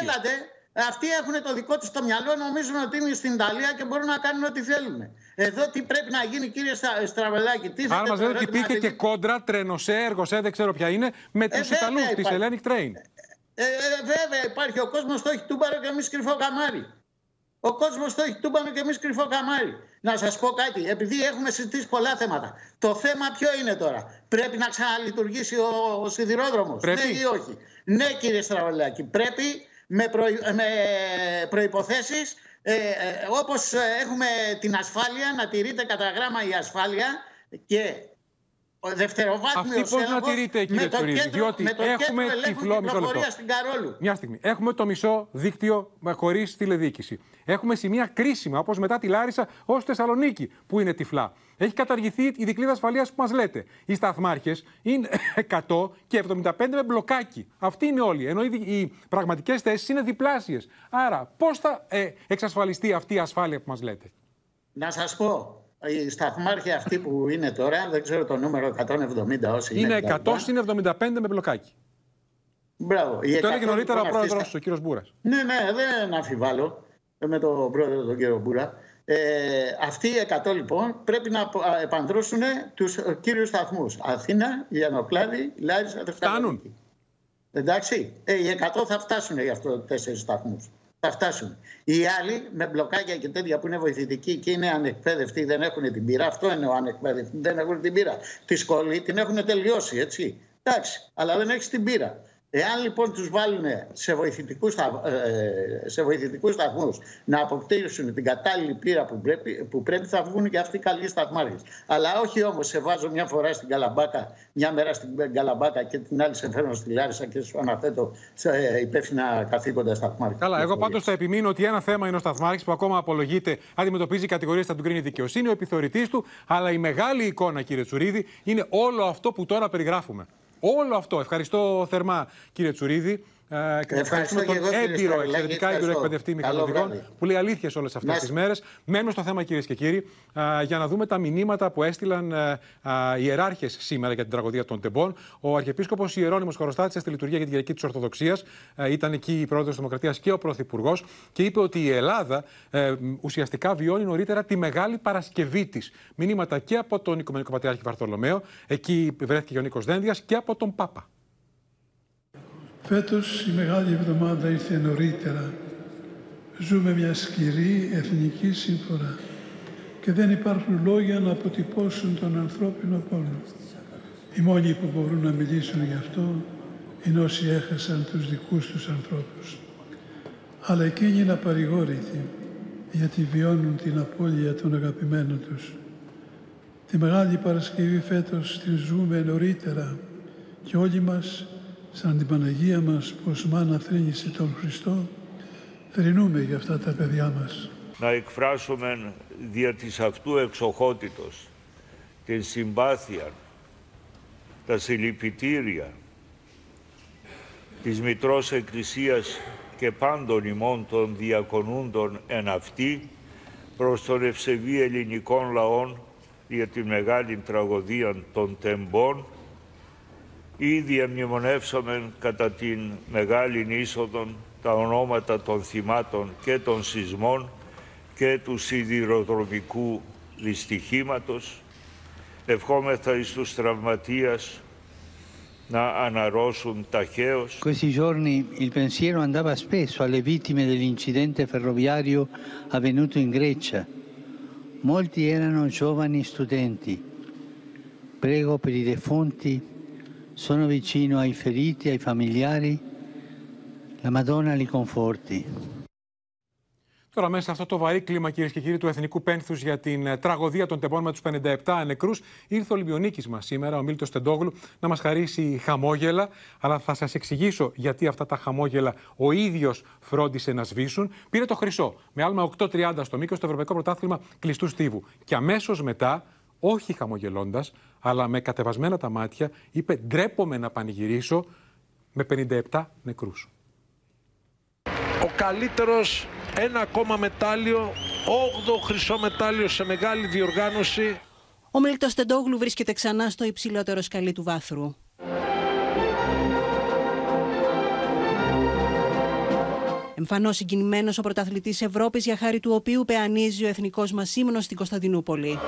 Έλατε, αυτοί έχουν το δικό τους στο μυαλό, νομίζουν ότι είναι στην Ιταλία και μπορούν να κάνουν ό,τι θέλουν. Εδώ τι πρέπει να γίνει, κύριε Στραβελάκη. Τι Άρα μας λέτε ότι υπήρχε και κόντρα, τρενοσέ, εργοσέ, δεν ξέρω ποια είναι, με τους ε, Ιταλούς τη Hellenic Train. Ε, ε, βέβαια υπάρχει. Ο κόσμος το έχει τούμπαρο και εμείς κρυφό καμάρι. Ο κόσμος το έχει τούμπανο και εμείς κρυφό καμάρι. Να σας πω κάτι, επειδή έχουμε συζητήσει πολλά θέματα. Το θέμα ποιο είναι τώρα; Πρέπει να ξαναλειτουργήσει ο, ο σιδηρόδρομος. Ναι ή όχι; Ναι, κύριε Στραβελάκη, πρέπει με, προ, με προποθέσει ε, ε, όπως έχουμε την ασφάλεια, να τηρείται κατά γράμμα η ασφάλεια και ο δευτεροβάθμιος Αυτή πώς να τηρείται, κύριε Τσουρίδη, διότι με το έχουμε τυφλό μισό λεπτό. Στην Καρόλου. Μια στιγμή. Έχουμε το μισό δίκτυο χωρίς τηλεδιοίκηση. Έχουμε σημεία κρίσιμα, όπως μετά τη Λάρισα ως Θεσσαλονίκη, που είναι τυφλά. Έχει καταργηθεί η δικλίδα ασφαλείας που μας λέτε. Οι σταθμάρχες είναι 100 και 75 με μπλοκάκι. Αυτοί είναι όλοι. Ενώ οι πραγματικές θέσεις είναι διπλάσιες. Άρα, πώς θα ε, εξασφαλιστεί αυτή η ασφάλεια που μας λέτε; Να σας πω, οι σταθμάρχοι αυτοί που είναι τώρα, δεν ξέρω το νούμερο 170 όσοι είναι. Είναι 100 είναι 75 με μπλοκάκι. Μπράβο. Το έλεγε νωρίτερα ο πρόεδρος, ο κύριος Μπούρας. Ναι, ναι, δεν αμφιβάλλω με τον πρόεδρο τον κύριο Μπούρα. Ε, αυτοί οι 100 λοιπόν πρέπει να επανδρώσουν τους κύριους σταθμούς. Αθήνα, Λιανοπλάδη, Λάρισα, Θεσσαλονίκη. Εντάξει, ε, οι 100 θα φτάσουν για αυτό τέσσερις σταθμούς θα φτάσουν. Οι άλλοι με μπλοκάκια και τέτοια που είναι βοηθητικοί και είναι ανεκπαίδευτοι, δεν έχουν την πείρα. Αυτό είναι ο ανεκπαίδευτοι, δεν έχουν την πείρα. Τη σχολή την έχουν τελειώσει, έτσι. Εντάξει, αλλά δεν έχεις την πείρα. Εάν λοιπόν τους βάλουν σε βοηθητικούς, ε, σε βοηθητικούς σταθμούς να αποκτήσουν την κατάλληλη πείρα που πρέπει, που πρέπει θα βγουν και αυτοί οι καλοί σταθμάρχες. Αλλά όχι όμως σε βάζω μια φορά στην Καλαμπάκα, μια μέρα στην Καλαμπάκα και την άλλη σε φέρνω στη Λάρισα και σου αναθέτω σε υπεύθυνα καθήκοντα σταθμάρχη. Καλά, εγώ πάντως θα επιμείνω ότι ένα θέμα είναι ο σταθμάρχης που ακόμα απολογείται, αντιμετωπίζει κατηγορίες θα του κρίνει δικαιοσύνη, ο επιθεωρητής του, αλλά η μεγάλη εικόνα κύριε Τσουρίδη είναι όλο αυτό που τώρα περιγράφουμε. Όλο αυτό. Ευχαριστώ θερμά κύριε Τσουρίδη. Ε, ευχαριστούμε τον έμπειρο, εξαιρετικά έμπειρο εκπαιδευτή μηχανοδηγών που λέει αλήθειες όλες αυτές τις μέρες. Μένουμε στο θέμα, κυρίες και κύριοι, για να δούμε τα μηνύματα που έστειλαν ε, οι ιεράρχες σήμερα για την τραγωδία των Τεμπών. Ο Αρχιεπίσκοπος Ιερόνιμο Χωροστάτησε στη λειτουργία για την Κυριακή της Ορθοδοξίας. Ήταν εκεί η πρόεδρος της Δημοκρατίας και ο Πρωθυπουργός και είπε ότι η Ελλάδα ε, ουσιαστικά βιώνει νωρίτερα τη μεγάλη Παρασκευή της. Μηνύματα και από τον Οικουμενικό Πατριάρχη Βαρθολομαίο, εκεί βρέθηκε ο Νίκος Δένδιας, και από τον Πάπα. Φέτος η Μεγάλη Εβδομάδα ήρθε νωρίτερα Ζούμε μια σκληρή εθνική σύμφορα και δεν υπάρχουν λόγια να αποτυπώσουν τον ανθρώπινο πόνο. Οι μόνοι που μπορούν να μιλήσουν γι' αυτό είναι όσοι έχασαν τους δικούς τους ανθρώπους. Αλλά εκείνοι είναι απαρηγόρητοι γιατί βιώνουν την απώλεια των αγαπημένων τους. Τη Μεγάλη Παρασκευή φέτος την ζούμε νωρίτερα και όλοι μας, σαν την Παναγία μας που ως μάνα θρύνησε τον Χριστό, θρυνούμε για αυτά τα παιδιά μας. Να εκφράσουμε δια της αυτού εξοχότητος την συμπάθεια, τα συλληπιτήρια της Μητρός Εκκλησίας και πάντων ημών των διακονούντων εν αυτή προς τον ευσεβή ελληνικών λαών για τη μεγάλη τραγωδία των τεμπών ήδη εμνημονεύσαμε κατά την μεγάλη είσοδο τα ονόματα των θυμάτων και των σεισμών και του σιδηροδρομικού δυστυχήματος ευχόμεθα εις τους τραυματίας να αναρρώσουν ταχαίως. Questi giorni il pensiero andava spesso alle vittime dell'incidente ferroviario avvenuto in Grecia. Molti erano giovani studenti. Prego per i defunti, sono vicino ai feriti, ai familiari. La Madonna li conforti. Τώρα, μέσα σε αυτό το βαρύ κλίμα, κυρίες και κύριοι, του εθνικού πένθους για την ε, τραγωδία των τεμπών με τους 57 νεκρού, ήρθε ο Λιμπιονίκης μας σήμερα, ο Μίλτος Τεντόγλου, να μας χαρίσει χαμόγελα. Αλλά θα σας εξηγήσω γιατί αυτά τα χαμόγελα ο ίδιος φρόντισε να σβήσουν. Πήρε το χρυσό με άλμα 8.30 στο μήκος στο Ευρωπαϊκό Πρωτάθλημα Κλειστού Στίβου. Και αμέσως μετά, όχι χαμογελώντας, αλλά με κατεβασμένα τα μάτια, είπε: Ντρέπομαι να πανηγυρίσω με 57 νεκρούς ο καλύτερος ένα ακόμα μετάλλιο, 8ο χρυσό μετάλλιο σε μεγάλη διοργάνωση. Ο Μίλτος Τεντόγλου βρίσκεται ξανά στο υψηλότερο σκαλί του βάθρου. Εμφανώς συγκινημένος ο πρωταθλητής Ευρώπης για χάρη του οποίου πεανίζει ο εθνικός μας ύμνος στην Κωνσταντινούπολη.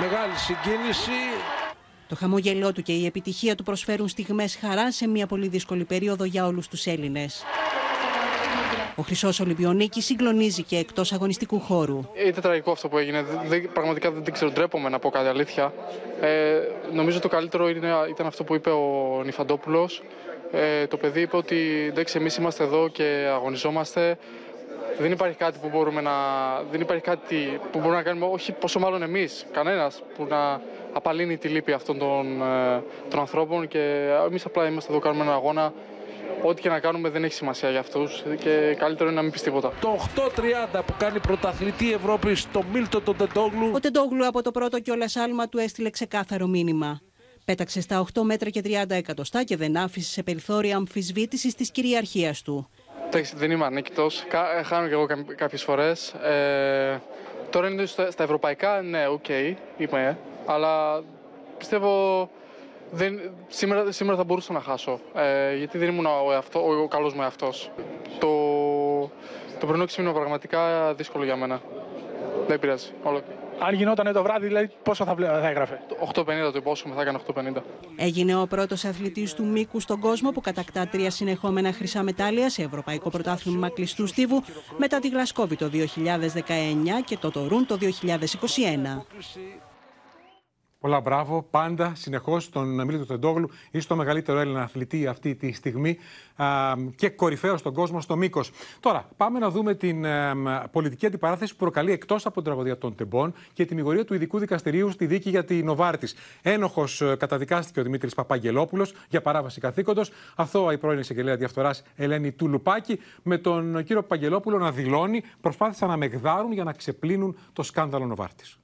Μεγάλη συγκίνηση. Το χαμόγελό του και η επιτυχία του προσφέρουν στιγμές χαράς σε μια πολύ δύσκολη περίοδο για όλους τους Έλληνες. Ο Χρυσός Ολυμπιονίκης συγκλονίζει και εκτός αγωνιστικού χώρου. Ήταν τραγικό αυτό που έγινε. Δεν, πραγματικά δεν ξέρω, ντρέπομαι να πω κάτι αλήθεια. Ε, νομίζω το καλύτερο ήταν αυτό που είπε ο Νιφαντόπουλος. Ε, το παιδί είπε ότι εντάξει, εμείς είμαστε εδώ και αγωνιζόμαστε. Δεν υπάρχει κάτι που μπορούμε να, δεν υπάρχει κάτι που μπορούμε να κάνουμε, όχι πόσο μάλλον εμείς, κανένας, που να απαλύνει τη λύπη αυτών των, ε, των ανθρώπων. Και εμείς απλά είμαστε εδώ, κάνουμε ένα αγώνα. Ό,τι και να κάνουμε δεν έχει σημασία για αυτούς και καλύτερο είναι να μην πεις τίποτα. Το 8-30 που κάνει πρωταθλητή Ευρώπης στο Μίλτο τον Τεντόγλου. Ο Τεντόγλου από το πρώτο κιόλα άλμα του έστειλε ξεκάθαρο μήνυμα. Πέταξε στα 8 μέτρα και 30 εκατοστά και δεν άφησε σε περιθώρια αμφισβήτησης της κυριαρχίας του. Δεν είμαι ανίκητος. Ε, χάνω και εγώ κάποιες φορές. Ε, τώρα είναι στα, ευρωπαϊκά, ναι, OK, okay, είμαι. Αλλά πιστεύω δεν, σήμερα, σήμερα θα μπορούσα να χάσω. Ε, γιατί δεν ήμουν ο, εαυτό, ο, ο καλός μου εαυτός. Το, το πρωινό ξύπνημα πραγματικά δύσκολο για μένα. Δεν πειράζει. Όλο. Αν γινόταν το βράδυ, δηλαδή πόσο θα, θα έγραφε; 8.50 το υπόσχομαι, θα έκανε 8.50. Έγινε ο πρώτος αθλητής του μήκου στον κόσμο που κατακτά τρία συνεχόμενα χρυσά μετάλλια σε Ευρωπαϊκό Πρωτάθλημα Κλειστού Στίβου μετά τη Γλασκόβη το 2019 και το Τορούν το 2021. Πολλά μπράβο, πάντα, συνεχώς, τον Μίλητο Τεντόγλου. Είσαι το μεγαλύτερο Έλληνα αθλητή αυτή τη στιγμή α, και κορυφαίο στον κόσμο στο μήκος. Τώρα, πάμε να δούμε την πολιτική αντιπαράθεση που προκαλεί εκτός από την τραγωδία των Τεμπών και την ηγορία του ειδικού δικαστηρίου στη δίκη για την Νοβάρτης. Ένοχος ε, καταδικάστηκε ο Δημήτρης Παπαγγελόπουλος για παράβαση καθήκοντος. Αθώα η πρώην εισαγγελέα διαφθοράς Ελένη Τουλουπάκη, με τον κύριο Παπαγγελόπουλο να δηλώνει προσπάθησαν να μεγδάρουν για να ξεπλύνουν το σκάνδαλο Νοβάρτης.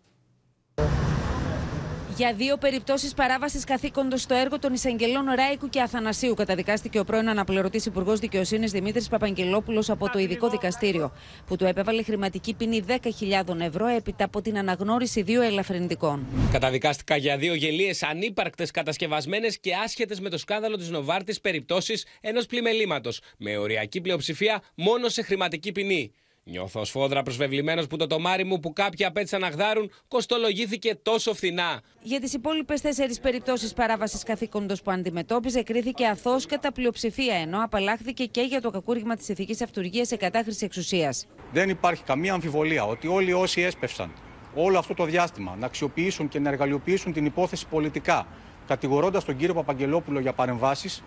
Για δύο περιπτώσεις παράβασης καθήκοντος στο έργο των εισαγγελών Ράικου και Αθανασίου καταδικάστηκε ο πρώην αναπληρωτής Υπουργός Δικαιοσύνης Δημήτρης Παπαγγελόπουλος από το Ειδικό Δικαστήριο, που του έπεβαλε χρηματική ποινή 10.000 ευρώ έπειτα από την αναγνώριση δύο ελαφρυντικών. Καταδικάστηκα για δύο γελίες ανύπαρκτες, κατασκευασμένες και άσχετες με το σκάνδαλο της Νοβάρτης περιπτώσεις ενός πλημελήματος, με οριακή πλειοψηφία μόνο σε χρηματική ποινή. Νιώθω σφόδρα προσβεβλημένος που το τομάρι μου που κάποιοι απέτησαν να γδάρουν κοστολογήθηκε τόσο φθηνά. Για τις υπόλοιπες τέσσερις περιπτώσεις παράβασης καθήκοντος που αντιμετώπιζε, κρίθηκε αθώος κατά πλειοψηφία, ενώ απαλλάχθηκε και για το κακούργημα της ηθικής αυτουργία σε κατάχρηση εξουσίας. Δεν υπάρχει καμία αμφιβολία ότι όλοι όσοι έσπευσαν όλο αυτό το διάστημα να αξιοποιήσουν και να εργαλειοποιήσουν την υπόθεση πολιτικά, κατηγορώντας τον κύριο Παπαγγελόπουλο για παρεμβάσεις,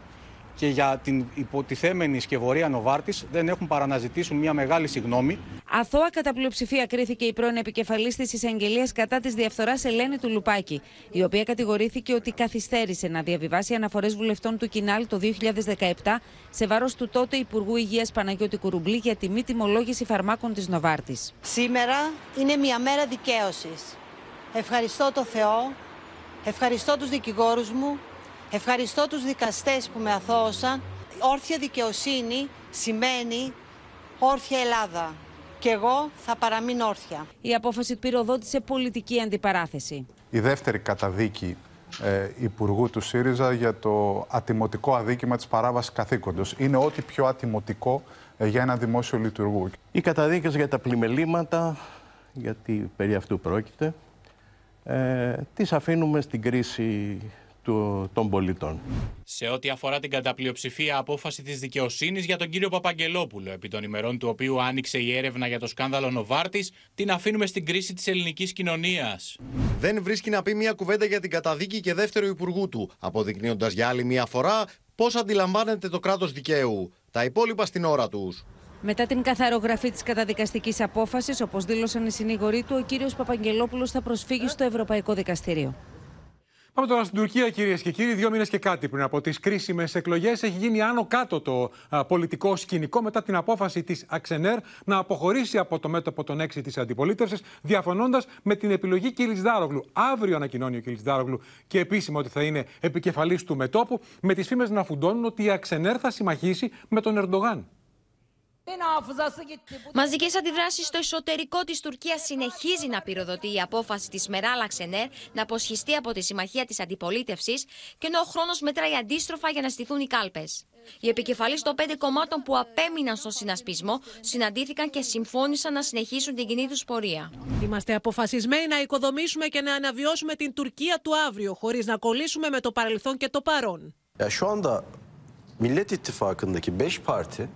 και για την υποτιθέμενη σκευωρία Νοβάρτης δεν έχουν παρά να ζητήσουν μια μεγάλη συγνώμη. Αθώα κατά πλειοψηφία κρίθηκε η πρώην επικεφαλής της εισαγγελίας κατά της διαφθοράς Ελένη του Λουπάκη, η οποία κατηγορήθηκε ότι καθυστέρησε να διαβιβάσει αναφορές βουλευτών του Κινάλ το 2017 σε βάρος του τότε Υπουργού Υγείας Παναγιώτη Κουρουμπλή για τη μη τιμολόγηση φαρμάκων της Νοβάρτης. Σήμερα είναι μια μέρα δικαίωσης. Ευχαριστώ το Θεό, ευχαριστώ τους δικηγόρους μου, Ευχαριστώ τους δικαστές που με αθώωσαν. Όρθια δικαιοσύνη σημαίνει όρθια Ελλάδα. Και εγώ θα παραμείνω όρθια. Η απόφαση πυροδότησε πολιτική αντιπαράθεση. Η δεύτερη καταδίκη ε, Υπουργού του ΣΥΡΙΖΑ για το ατιμωτικό αδίκημα της παράβασης καθήκοντος. Είναι ό,τι πιο ατιμωτικό ε, για ένα δημόσιο λειτουργού. Οι καταδίκες για τα πλημελήματα, γιατί περί αυτού πρόκειται, ε, τις αφήνουμε στην κρίση του, των πολιτών. Σε ό,τι αφορά την καταπλειοψηφία απόφαση της δικαιοσύνης για τον κύριο Παπαγγελόπουλο, επί των ημερών του οποίου άνοιξε η έρευνα για το σκάνδαλο Νοβάρτης, την αφήνουμε στην κρίση της ελληνικής κοινωνίας. Δεν βρίσκει να πει μια κουβέντα για την καταδίκη και δεύτερο υπουργού του, αποδεικνύοντας για άλλη μια φορά πώς αντιλαμβάνεται το κράτος δικαίου. Τα υπόλοιπα στην ώρα τους. Μετά την καθαρογραφή της καταδικαστικής απόφασης, όπως δήλωσαν οι συνήγοροι του, ο κύριος Παπαγγελόπουλος θα προσφύγει στο Ευρωπαϊκό Δικαστήριο. Πάμε τώρα στην Τουρκία, κυρίες και κύριοι. Δύο μήνες και κάτι πριν από τις κρίσιμες εκλογές έχει γίνει άνω κάτω το πολιτικό σκηνικό μετά την απόφαση της Αξενέρ να αποχωρήσει από το μέτωπο των έξι της αντιπολίτευσης, διαφωνώντας με την επιλογή Κιλισδάρογλου. Αύριο ανακοινώνει ο Κιλισδάρογλου και επίσημο ότι θα είναι επικεφαλής του μετόπου, με τις φήμες να φουντώνουν ότι η Αξενέρ θα συμμαχίσει με τον Ερντογάν. Μαζικές αντιδράσεις στο εσωτερικό της Τουρκίας συνεχίζει να πυροδοτεί η απόφαση της Μεράλα Ξενέρ να αποσχιστεί από τη συμμαχία της αντιπολίτευσης και ενώ ο χρόνος μετράει αντίστροφα για να στηθούν οι κάλπες. Οι επικεφαλεί των πέντε κομμάτων που απέμειναν στο συνασπισμό συναντήθηκαν και συμφώνησαν να συνεχίσουν την κοινή τους πορεία. Είμαστε αποφασισμένοι να οικοδομήσουμε και να αναβιώσουμε την Τουρκία του αύριο, χωρίς να κολλήσουμε με το παρελθόν και το παρόν. Ya şu anda Millet İttifakı'ndaki 5 parti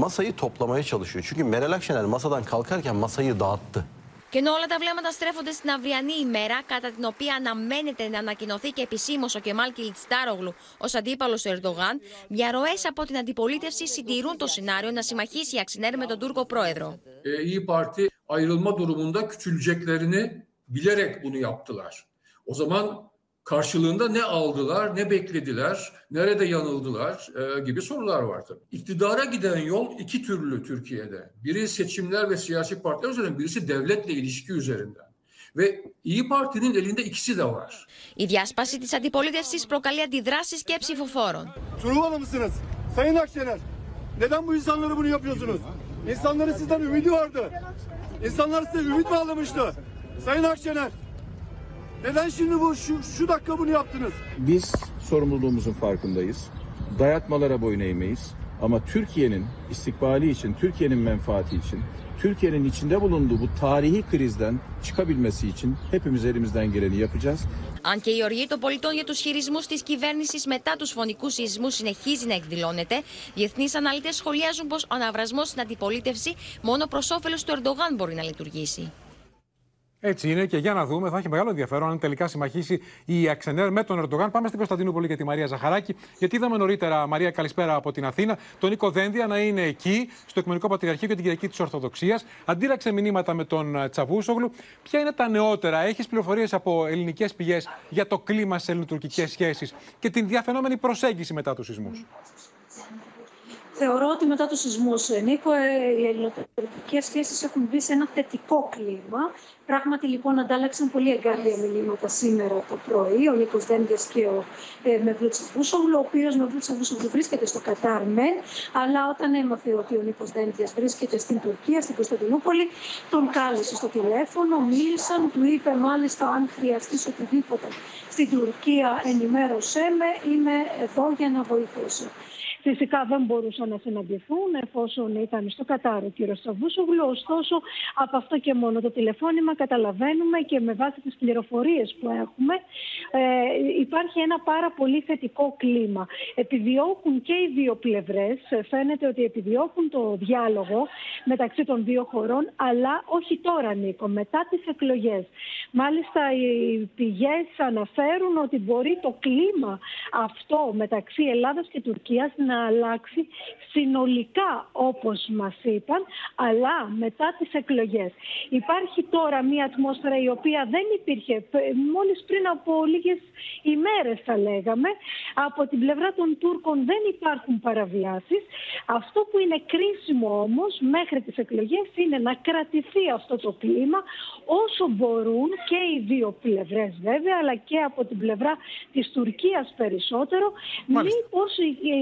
masayı toplamaya çalışıyor. Çünkü Meral Akşener masadan kalkarken masayı dağıttı. Και ενώ όλα τα βλέμματα στρέφονται στην αυριανή ημέρα, κατά την οποία αναμένεται να ανακοινωθεί και επισήμως ο Κεμάλ Κιλιτστάρογλου ως αντίπαλος του Ερντογάν, διαρροές από την αντιπολίτευση συντηρούν το σενάριο να συμμαχίσει η Αξινέρ με τον Τούρκο πρόεδρο. E, İyi Parti ayrılma durumunda küçüleceklerini bilerek bunu yaptılar. O zaman karşılığında ne aldılar, ne beklediler, nerede yanıldılar e, gibi sorular var tabii. İktidara giden yol iki türlü Türkiye'de. Biri seçimler ve siyasi partiler üzerinden, birisi devletle ilişki üzerinden. Ve İyi Parti'nin elinde ikisi de var. Η διάσπαση της αντιπολίτευσης προκαλεί αντιδράσεις και ψηφοφόρων. Truvalı mısınız? Sayın Akşener, neden bu insanlara bunu yapıyorsunuz? İnsanların sizden ümidi vardı. İnsanlar size ümit bağlamıştı. Sayın Akşener, neden şimdi bu şu, şu dakika bunu yaptınız? Biz sorumluluğumuzun farkındayız. Dayatmalara boyun eğmeyiz. Ama Türkiye'nin istikbali için, Türkiye'nin menfaati için, Türkiye'nin içinde bulunduğu bu tarihi krizden çıkabilmesi için hepimiz elimizden geleni yapacağız. Αν και η οργή των πολιτών για του χειρισμού τη κυβέρνηση μετά του φωνικού σεισμού συνεχίζει να εκδηλώνεται, διεθνεί αναλύτε σχολιάζουν πω ο αναβρασμό στην αντιπολίτευση μόνο προ όφελο του Ερντογάν μπορεί να λειτουργήσει. Έτσι είναι και για να δούμε, θα έχει μεγάλο ενδιαφέρον αν τελικά συμμαχίσει η Αξενέρ με τον Ερντογάν. Πάμε στην Κωνσταντινούπολη για τη Μαρία Ζαχαράκη, γιατί είδαμε νωρίτερα, Μαρία, καλησπέρα από την Αθήνα, τον Νίκο Δένδια να είναι εκεί, στο Εκμενικό Πατριαρχείο και την Κυριακή της Ορθοδοξίας. Αντίλαξε μηνύματα με τον ε, Τσαβούσογλου. Ποια είναι τα νεότερα, έχεις πληροφορίες από ελληνικές πηγές για το κλίμα στι ελληνοτουρκικές σχέσεις και την διαφαινόμενη προσέγγιση μετά τους σεισμούς; Θεωρώ ότι μετά τους σεισμούς, Νίκο, ε, οι ελληνοτουρκικές σχέσεις έχουν μπει σε ένα θετικό κλίμα. Πράγματι, λοιπόν, αντάλλαξαν πολύ εγκάρδια μηνύματα σήμερα το πρωί ο Νίκος Δένδια και ο ε, Μευλού Τσαβούσογλου, ο οποίος Μευλού Τσαβούσογλου βρίσκεται στο Κατάρ, μεν, αλλά όταν έμαθε ότι ο Νίκος Δένδια βρίσκεται στην Τουρκία, στην Κωνσταντινούπολη, τον κάλεσε στο τηλέφωνο, μίλησαν, του είπε μάλιστα αν χρειαστείς οτιδήποτε στην Τουρκία, ενημέρωσέ με, είμαι εδώ για να βοηθήσω. Φυσικά δεν μπορούσαν να συναντηθούν εφόσον ήταν στο Κατάρο ο κύριος Τσαβούσογλου. Ωστόσο, από αυτό και μόνο το τηλεφώνημα καταλαβαίνουμε και με βάση τις πληροφορίες που έχουμε, ε, υπάρχει ένα πάρα πολύ θετικό κλίμα. Επιδιώκουν και οι δύο πλευρές, φαίνεται ότι επιδιώκουν το διάλογο μεταξύ των δύο χωρών, αλλά όχι τώρα, Νίκο, μετά τις εκλογές. Μάλιστα, οι πηγές αναφέρουν ότι μπορεί το κλίμα αυτό μεταξύ Ελλάδας και Τουρκίας να αλλάξει συνολικά όπως μας είπαν, αλλά μετά τις εκλογές. Υπάρχει τώρα μια ατμόσφαιρα η οποία δεν υπήρχε μόλις πριν από λίγες ημέρες θα λέγαμε. Από την πλευρά των Τούρκων δεν υπάρχουν παραβιάσεις. Αυτό που είναι κρίσιμο όμως μέχρι τις εκλογές είναι να κρατηθεί αυτό το κλίμα όσο μπορούν και οι δύο πλευρές βέβαια αλλά και από την πλευρά της Τουρκίας περισσότερο Μάλιστα. μήπως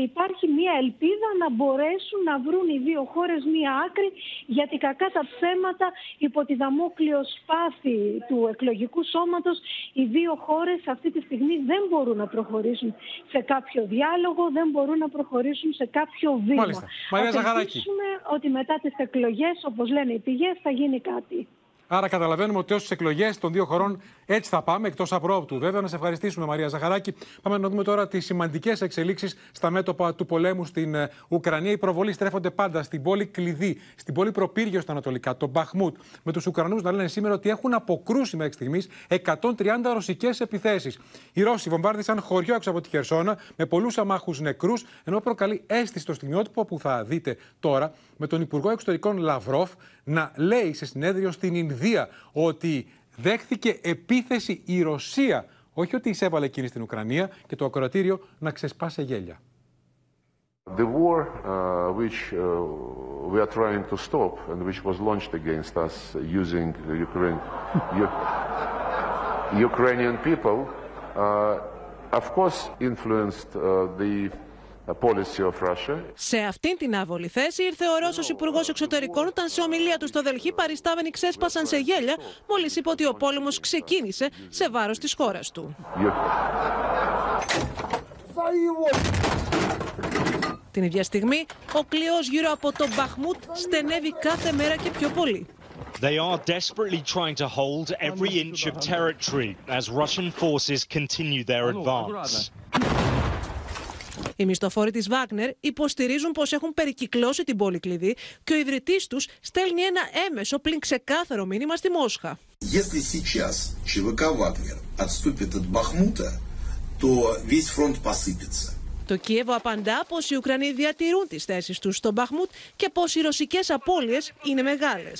υπάρχει μια ελπίδα να μπορέσουν να βρουν οι δύο χώρες μια άκρη γιατί κακά τα ψέματα υπό τη δαμόκλειο σπάθη του εκλογικού σώματος οι δύο χώρες αυτή τη στιγμή δεν μπορούν να προχωρήσουν σε κάποιο διάλογο, δεν μπορούν να προχωρήσουν σε κάποιο βήμα. Μάλιστα. Μαρία Ζαχαράκη. ότι μετά τις εκλογές, όπως λένε οι πηγές, θα γίνει κάτι. Άρα καταλαβαίνουμε ότι ω τι εκλογές των δύο χωρών έτσι θα πάμε, εκτός απρόπτου. Βέβαια, να σε ευχαριστήσουμε, Μαρία Ζαχαράκη. Πάμε να δούμε τώρα τις σημαντικές εξελίξεις στα μέτωπα του πολέμου στην ε, Ουκρανία. Οι προβολοί στρέφονται πάντα στην πόλη κλειδί, στην πόλη προπύργιο στα Ανατολικά, τον Μπαχμούτ. Με τους Ουκρανούς να λένε σήμερα ότι έχουν αποκρούσει μέχρι στιγμής 130 ρωσικές επιθέσεις. Οι Ρώσοι βομβάρδισαν χωριό έξω από τη Χερσόνα με πολλούς αμάχους νεκρούς, ενώ προκαλεί αίσθηση στο στιγμιότυπο που θα δείτε τώρα με τον Υπουργό Εξωτερικών Λαυρόφ να λέει σε συνέδριο στην Ινδία ότι δέχθηκε επίθεση η Ρωσία. Όχι ότι εισέβαλε εκείνη στην Ουκρανία και το ακροατήριο να ξεσπάσει γέλια. The war uh, which uh, we are trying to stop and which was launched against us using Ukraine, Ukrainian people, uh, of course influenced uh, the σε αυτήν την άβολη θέση ήρθε ο Ρώσος Υπουργός Εξωτερικών όταν σε ομιλία του στο Δελχή παριστάμενοι ξέσπασαν σε γέλια μόλις είπε ότι ο πόλεμος ξεκίνησε σε βάρος της χώρας του. Την ίδια στιγμή, ο κλειός γύρω από τον Μπαχμούτ στενεύει κάθε μέρα και πιο πολύ. They are desperately trying to hold every inch of territory as Russian forces continue their advance. Οι μισθοφόροι τη Βάγνερ υποστηρίζουν πω έχουν περικυκλώσει την πόλη κλειδί και ο ιδρυτή του στέλνει ένα έμεσο πλην ξεκάθαρο μήνυμα στη Μόσχα. Если сейчас ЧВК Вагнер отступит от Бахмута, то весь фронт посыпется. Το Κίεβο απαντά πω οι Ουκρανοί διατηρούν τι θέσει του στο Μπαχμούτ και πω οι ρωσικέ απώλειε είναι μεγάλε.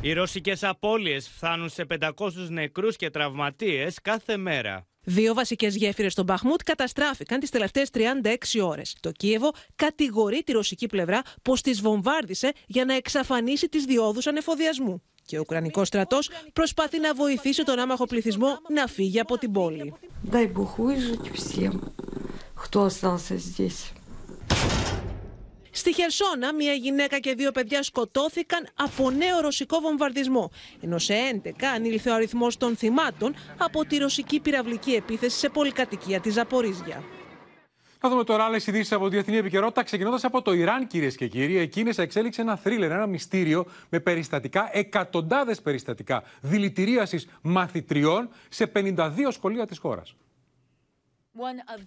Οι ρωσικέ απώλειε φτάνουν σε 500 νεκρού και τραυματίε κάθε μέρα. Δύο βασικές γέφυρες στον Μπαχμούτ καταστράφηκαν τις τελευταίες 36 ώρες. Το Κίεβο κατηγορεί τη ρωσική πλευρά πως τις βομβάρδισε για να εξαφανίσει τις διόδους ανεφοδιασμού. Και ο Ουκρανικός στρατός προσπαθεί να βοηθήσει τον άμαχο πληθυσμό να φύγει από την πόλη. Στη Χερσόνα, μια γυναίκα και δύο παιδιά σκοτώθηκαν από νέο ρωσικό βομβαρδισμό, ενώ σε 11 ανήλθε ο αριθμός των θυμάτων από τη ρωσική πυραυλική επίθεση σε πολυκατοικία της Ζαπορίζια. Θα δούμε τώρα άλλες ειδήσεις από διεθνή επικαιρότητα, ξεκινώντας από το Ιράν, κυρίες και κύριοι. Εκείνες εξέλιξε ένα θρίλερ, ένα μυστήριο με περιστατικά, εκατοντάδες περιστατικά δηλητηρίασης μαθητριών σε 52 σχολεία της χώρας.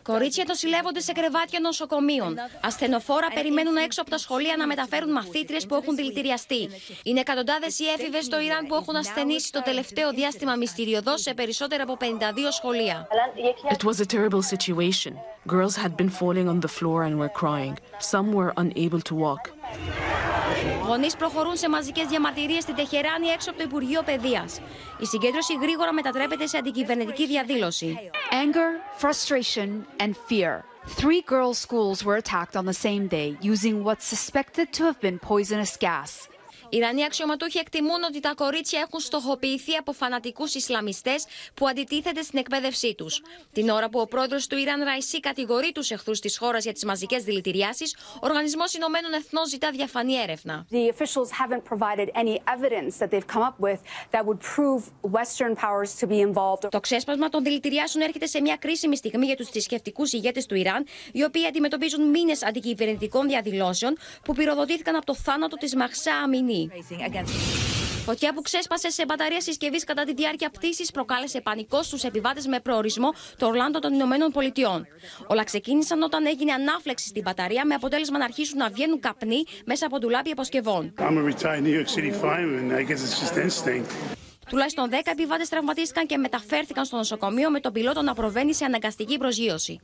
Κορίτσια νοσηλεύονται σε κρεβάτια νοσοκομείων. Ασθενοφόρα περιμένουν έξω από τα σχολεία να μεταφέρουν μαθήτριες που έχουν δηλητηριαστεί. Είναι εκατοντάδες οι έφηβες στο Ιράν που έχουν ασθενήσει το τελευταίο διάστημα μυστηριωδώς σε περισσότερα από 52 σχολεία. It was a terrible situation. Girls had been falling on the floor and were crying. Some were unable to walk. Γονείς προχωρούν σε μαζικές διαμαρτυρίες στην Τεχεράνη έξω από το Υπουργείο Παιδείας. Η συγκέντρωση γρήγορα μετατρέπεται σε αντικυβερνητική διαδήλωση. Anger, frustration and fear. Three girls' schools were attacked on the same day using what's suspected to have been poisonous gas. Οι Ιρανοί αξιωματούχοι εκτιμούν ότι τα κορίτσια έχουν στοχοποιηθεί από φανατικούς Ισλαμιστές που αντιτίθεται στην εκπαίδευσή τους. Την ώρα που ο πρόεδρος του Ιράν Ραϊσί κατηγορεί τους εχθρούς της χώρας για τις μαζικές δηλητηριάσεις, ο Οργανισμός Ηνωμένων Εθνών ζητά διαφανή έρευνα. The officials haven't provided any evidence that they've come up with that would prove Western powers to be involved. Το ξέσπασμα των δηλητηριάσεων έρχεται σε μια κρίσιμη στιγμή για τους θρησκευτικούς ηγέτες του Ιράν, οι οποίοι αντιμετωπίζουν μήνες αντικυβερνητικών διαδηλώσεων που πυροδοτήθηκαν από το θάνατο της Μαχσά Αμινή. Φωτιά που ξέσπασε σε μπαταρία συσκευής κατά τη διάρκεια πτήσης προκάλεσε πανικό στους επιβάτες με προορισμό το Ορλάντο των Ηνωμένων Πολιτειών. Όλα ξεκίνησαν όταν έγινε ανάφλεξη στην μπαταρία με αποτέλεσμα να αρχίσουν να βγαίνουν καπνοί μέσα από ντουλάπια αποσκευών. Τουλάχιστον 10 επιβάτες τραυματίστηκαν και μεταφέρθηκαν στο νοσοκομείο με τον πιλότο να προβαίνει σε αναγκαστική προσγείωση.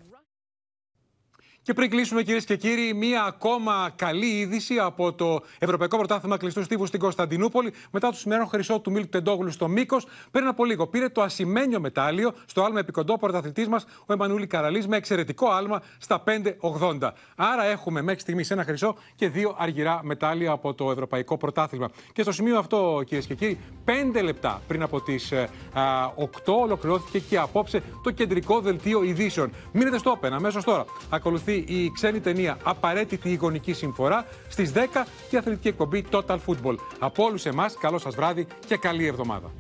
Και πριν κλείσουμε, κυρίες και κύριοι, μία ακόμα καλή είδηση από το Ευρωπαϊκό Πρωτάθλημα Κλειστού Στίβου στην Κωνσταντινούπολη. Μετά του σημερινό χρυσό του Μίλκ Τεντόγλου στο Μήκος, πριν από λίγο πήρε το ασημένιο μετάλλιο στο άλμα επικοντό πρωταθλητής μας, ο Εμμανούλη Καραλής, με εξαιρετικό άλμα στα 5,80. Άρα έχουμε μέχρι στιγμής ένα χρυσό και δύο αργυρά μετάλλια από το Ευρωπαϊκό Πρωτάθλημα. Και στο σημείο αυτό, κυρίες και κύριοι, 5 λεπτά πριν από τις 8 ολοκληρώθηκε και απόψε το κεντρικό δελτίο ειδήσεων. Μείνετε στο Open αμέσως τώρα. Ακολουθεί η ξένη ταινία Απαραίτητη Ιγονική Συμφορά στις 10 και η αθλητική εκπομπή Total Football. Από όλους εμάς, καλό σας βράδυ και καλή εβδομάδα.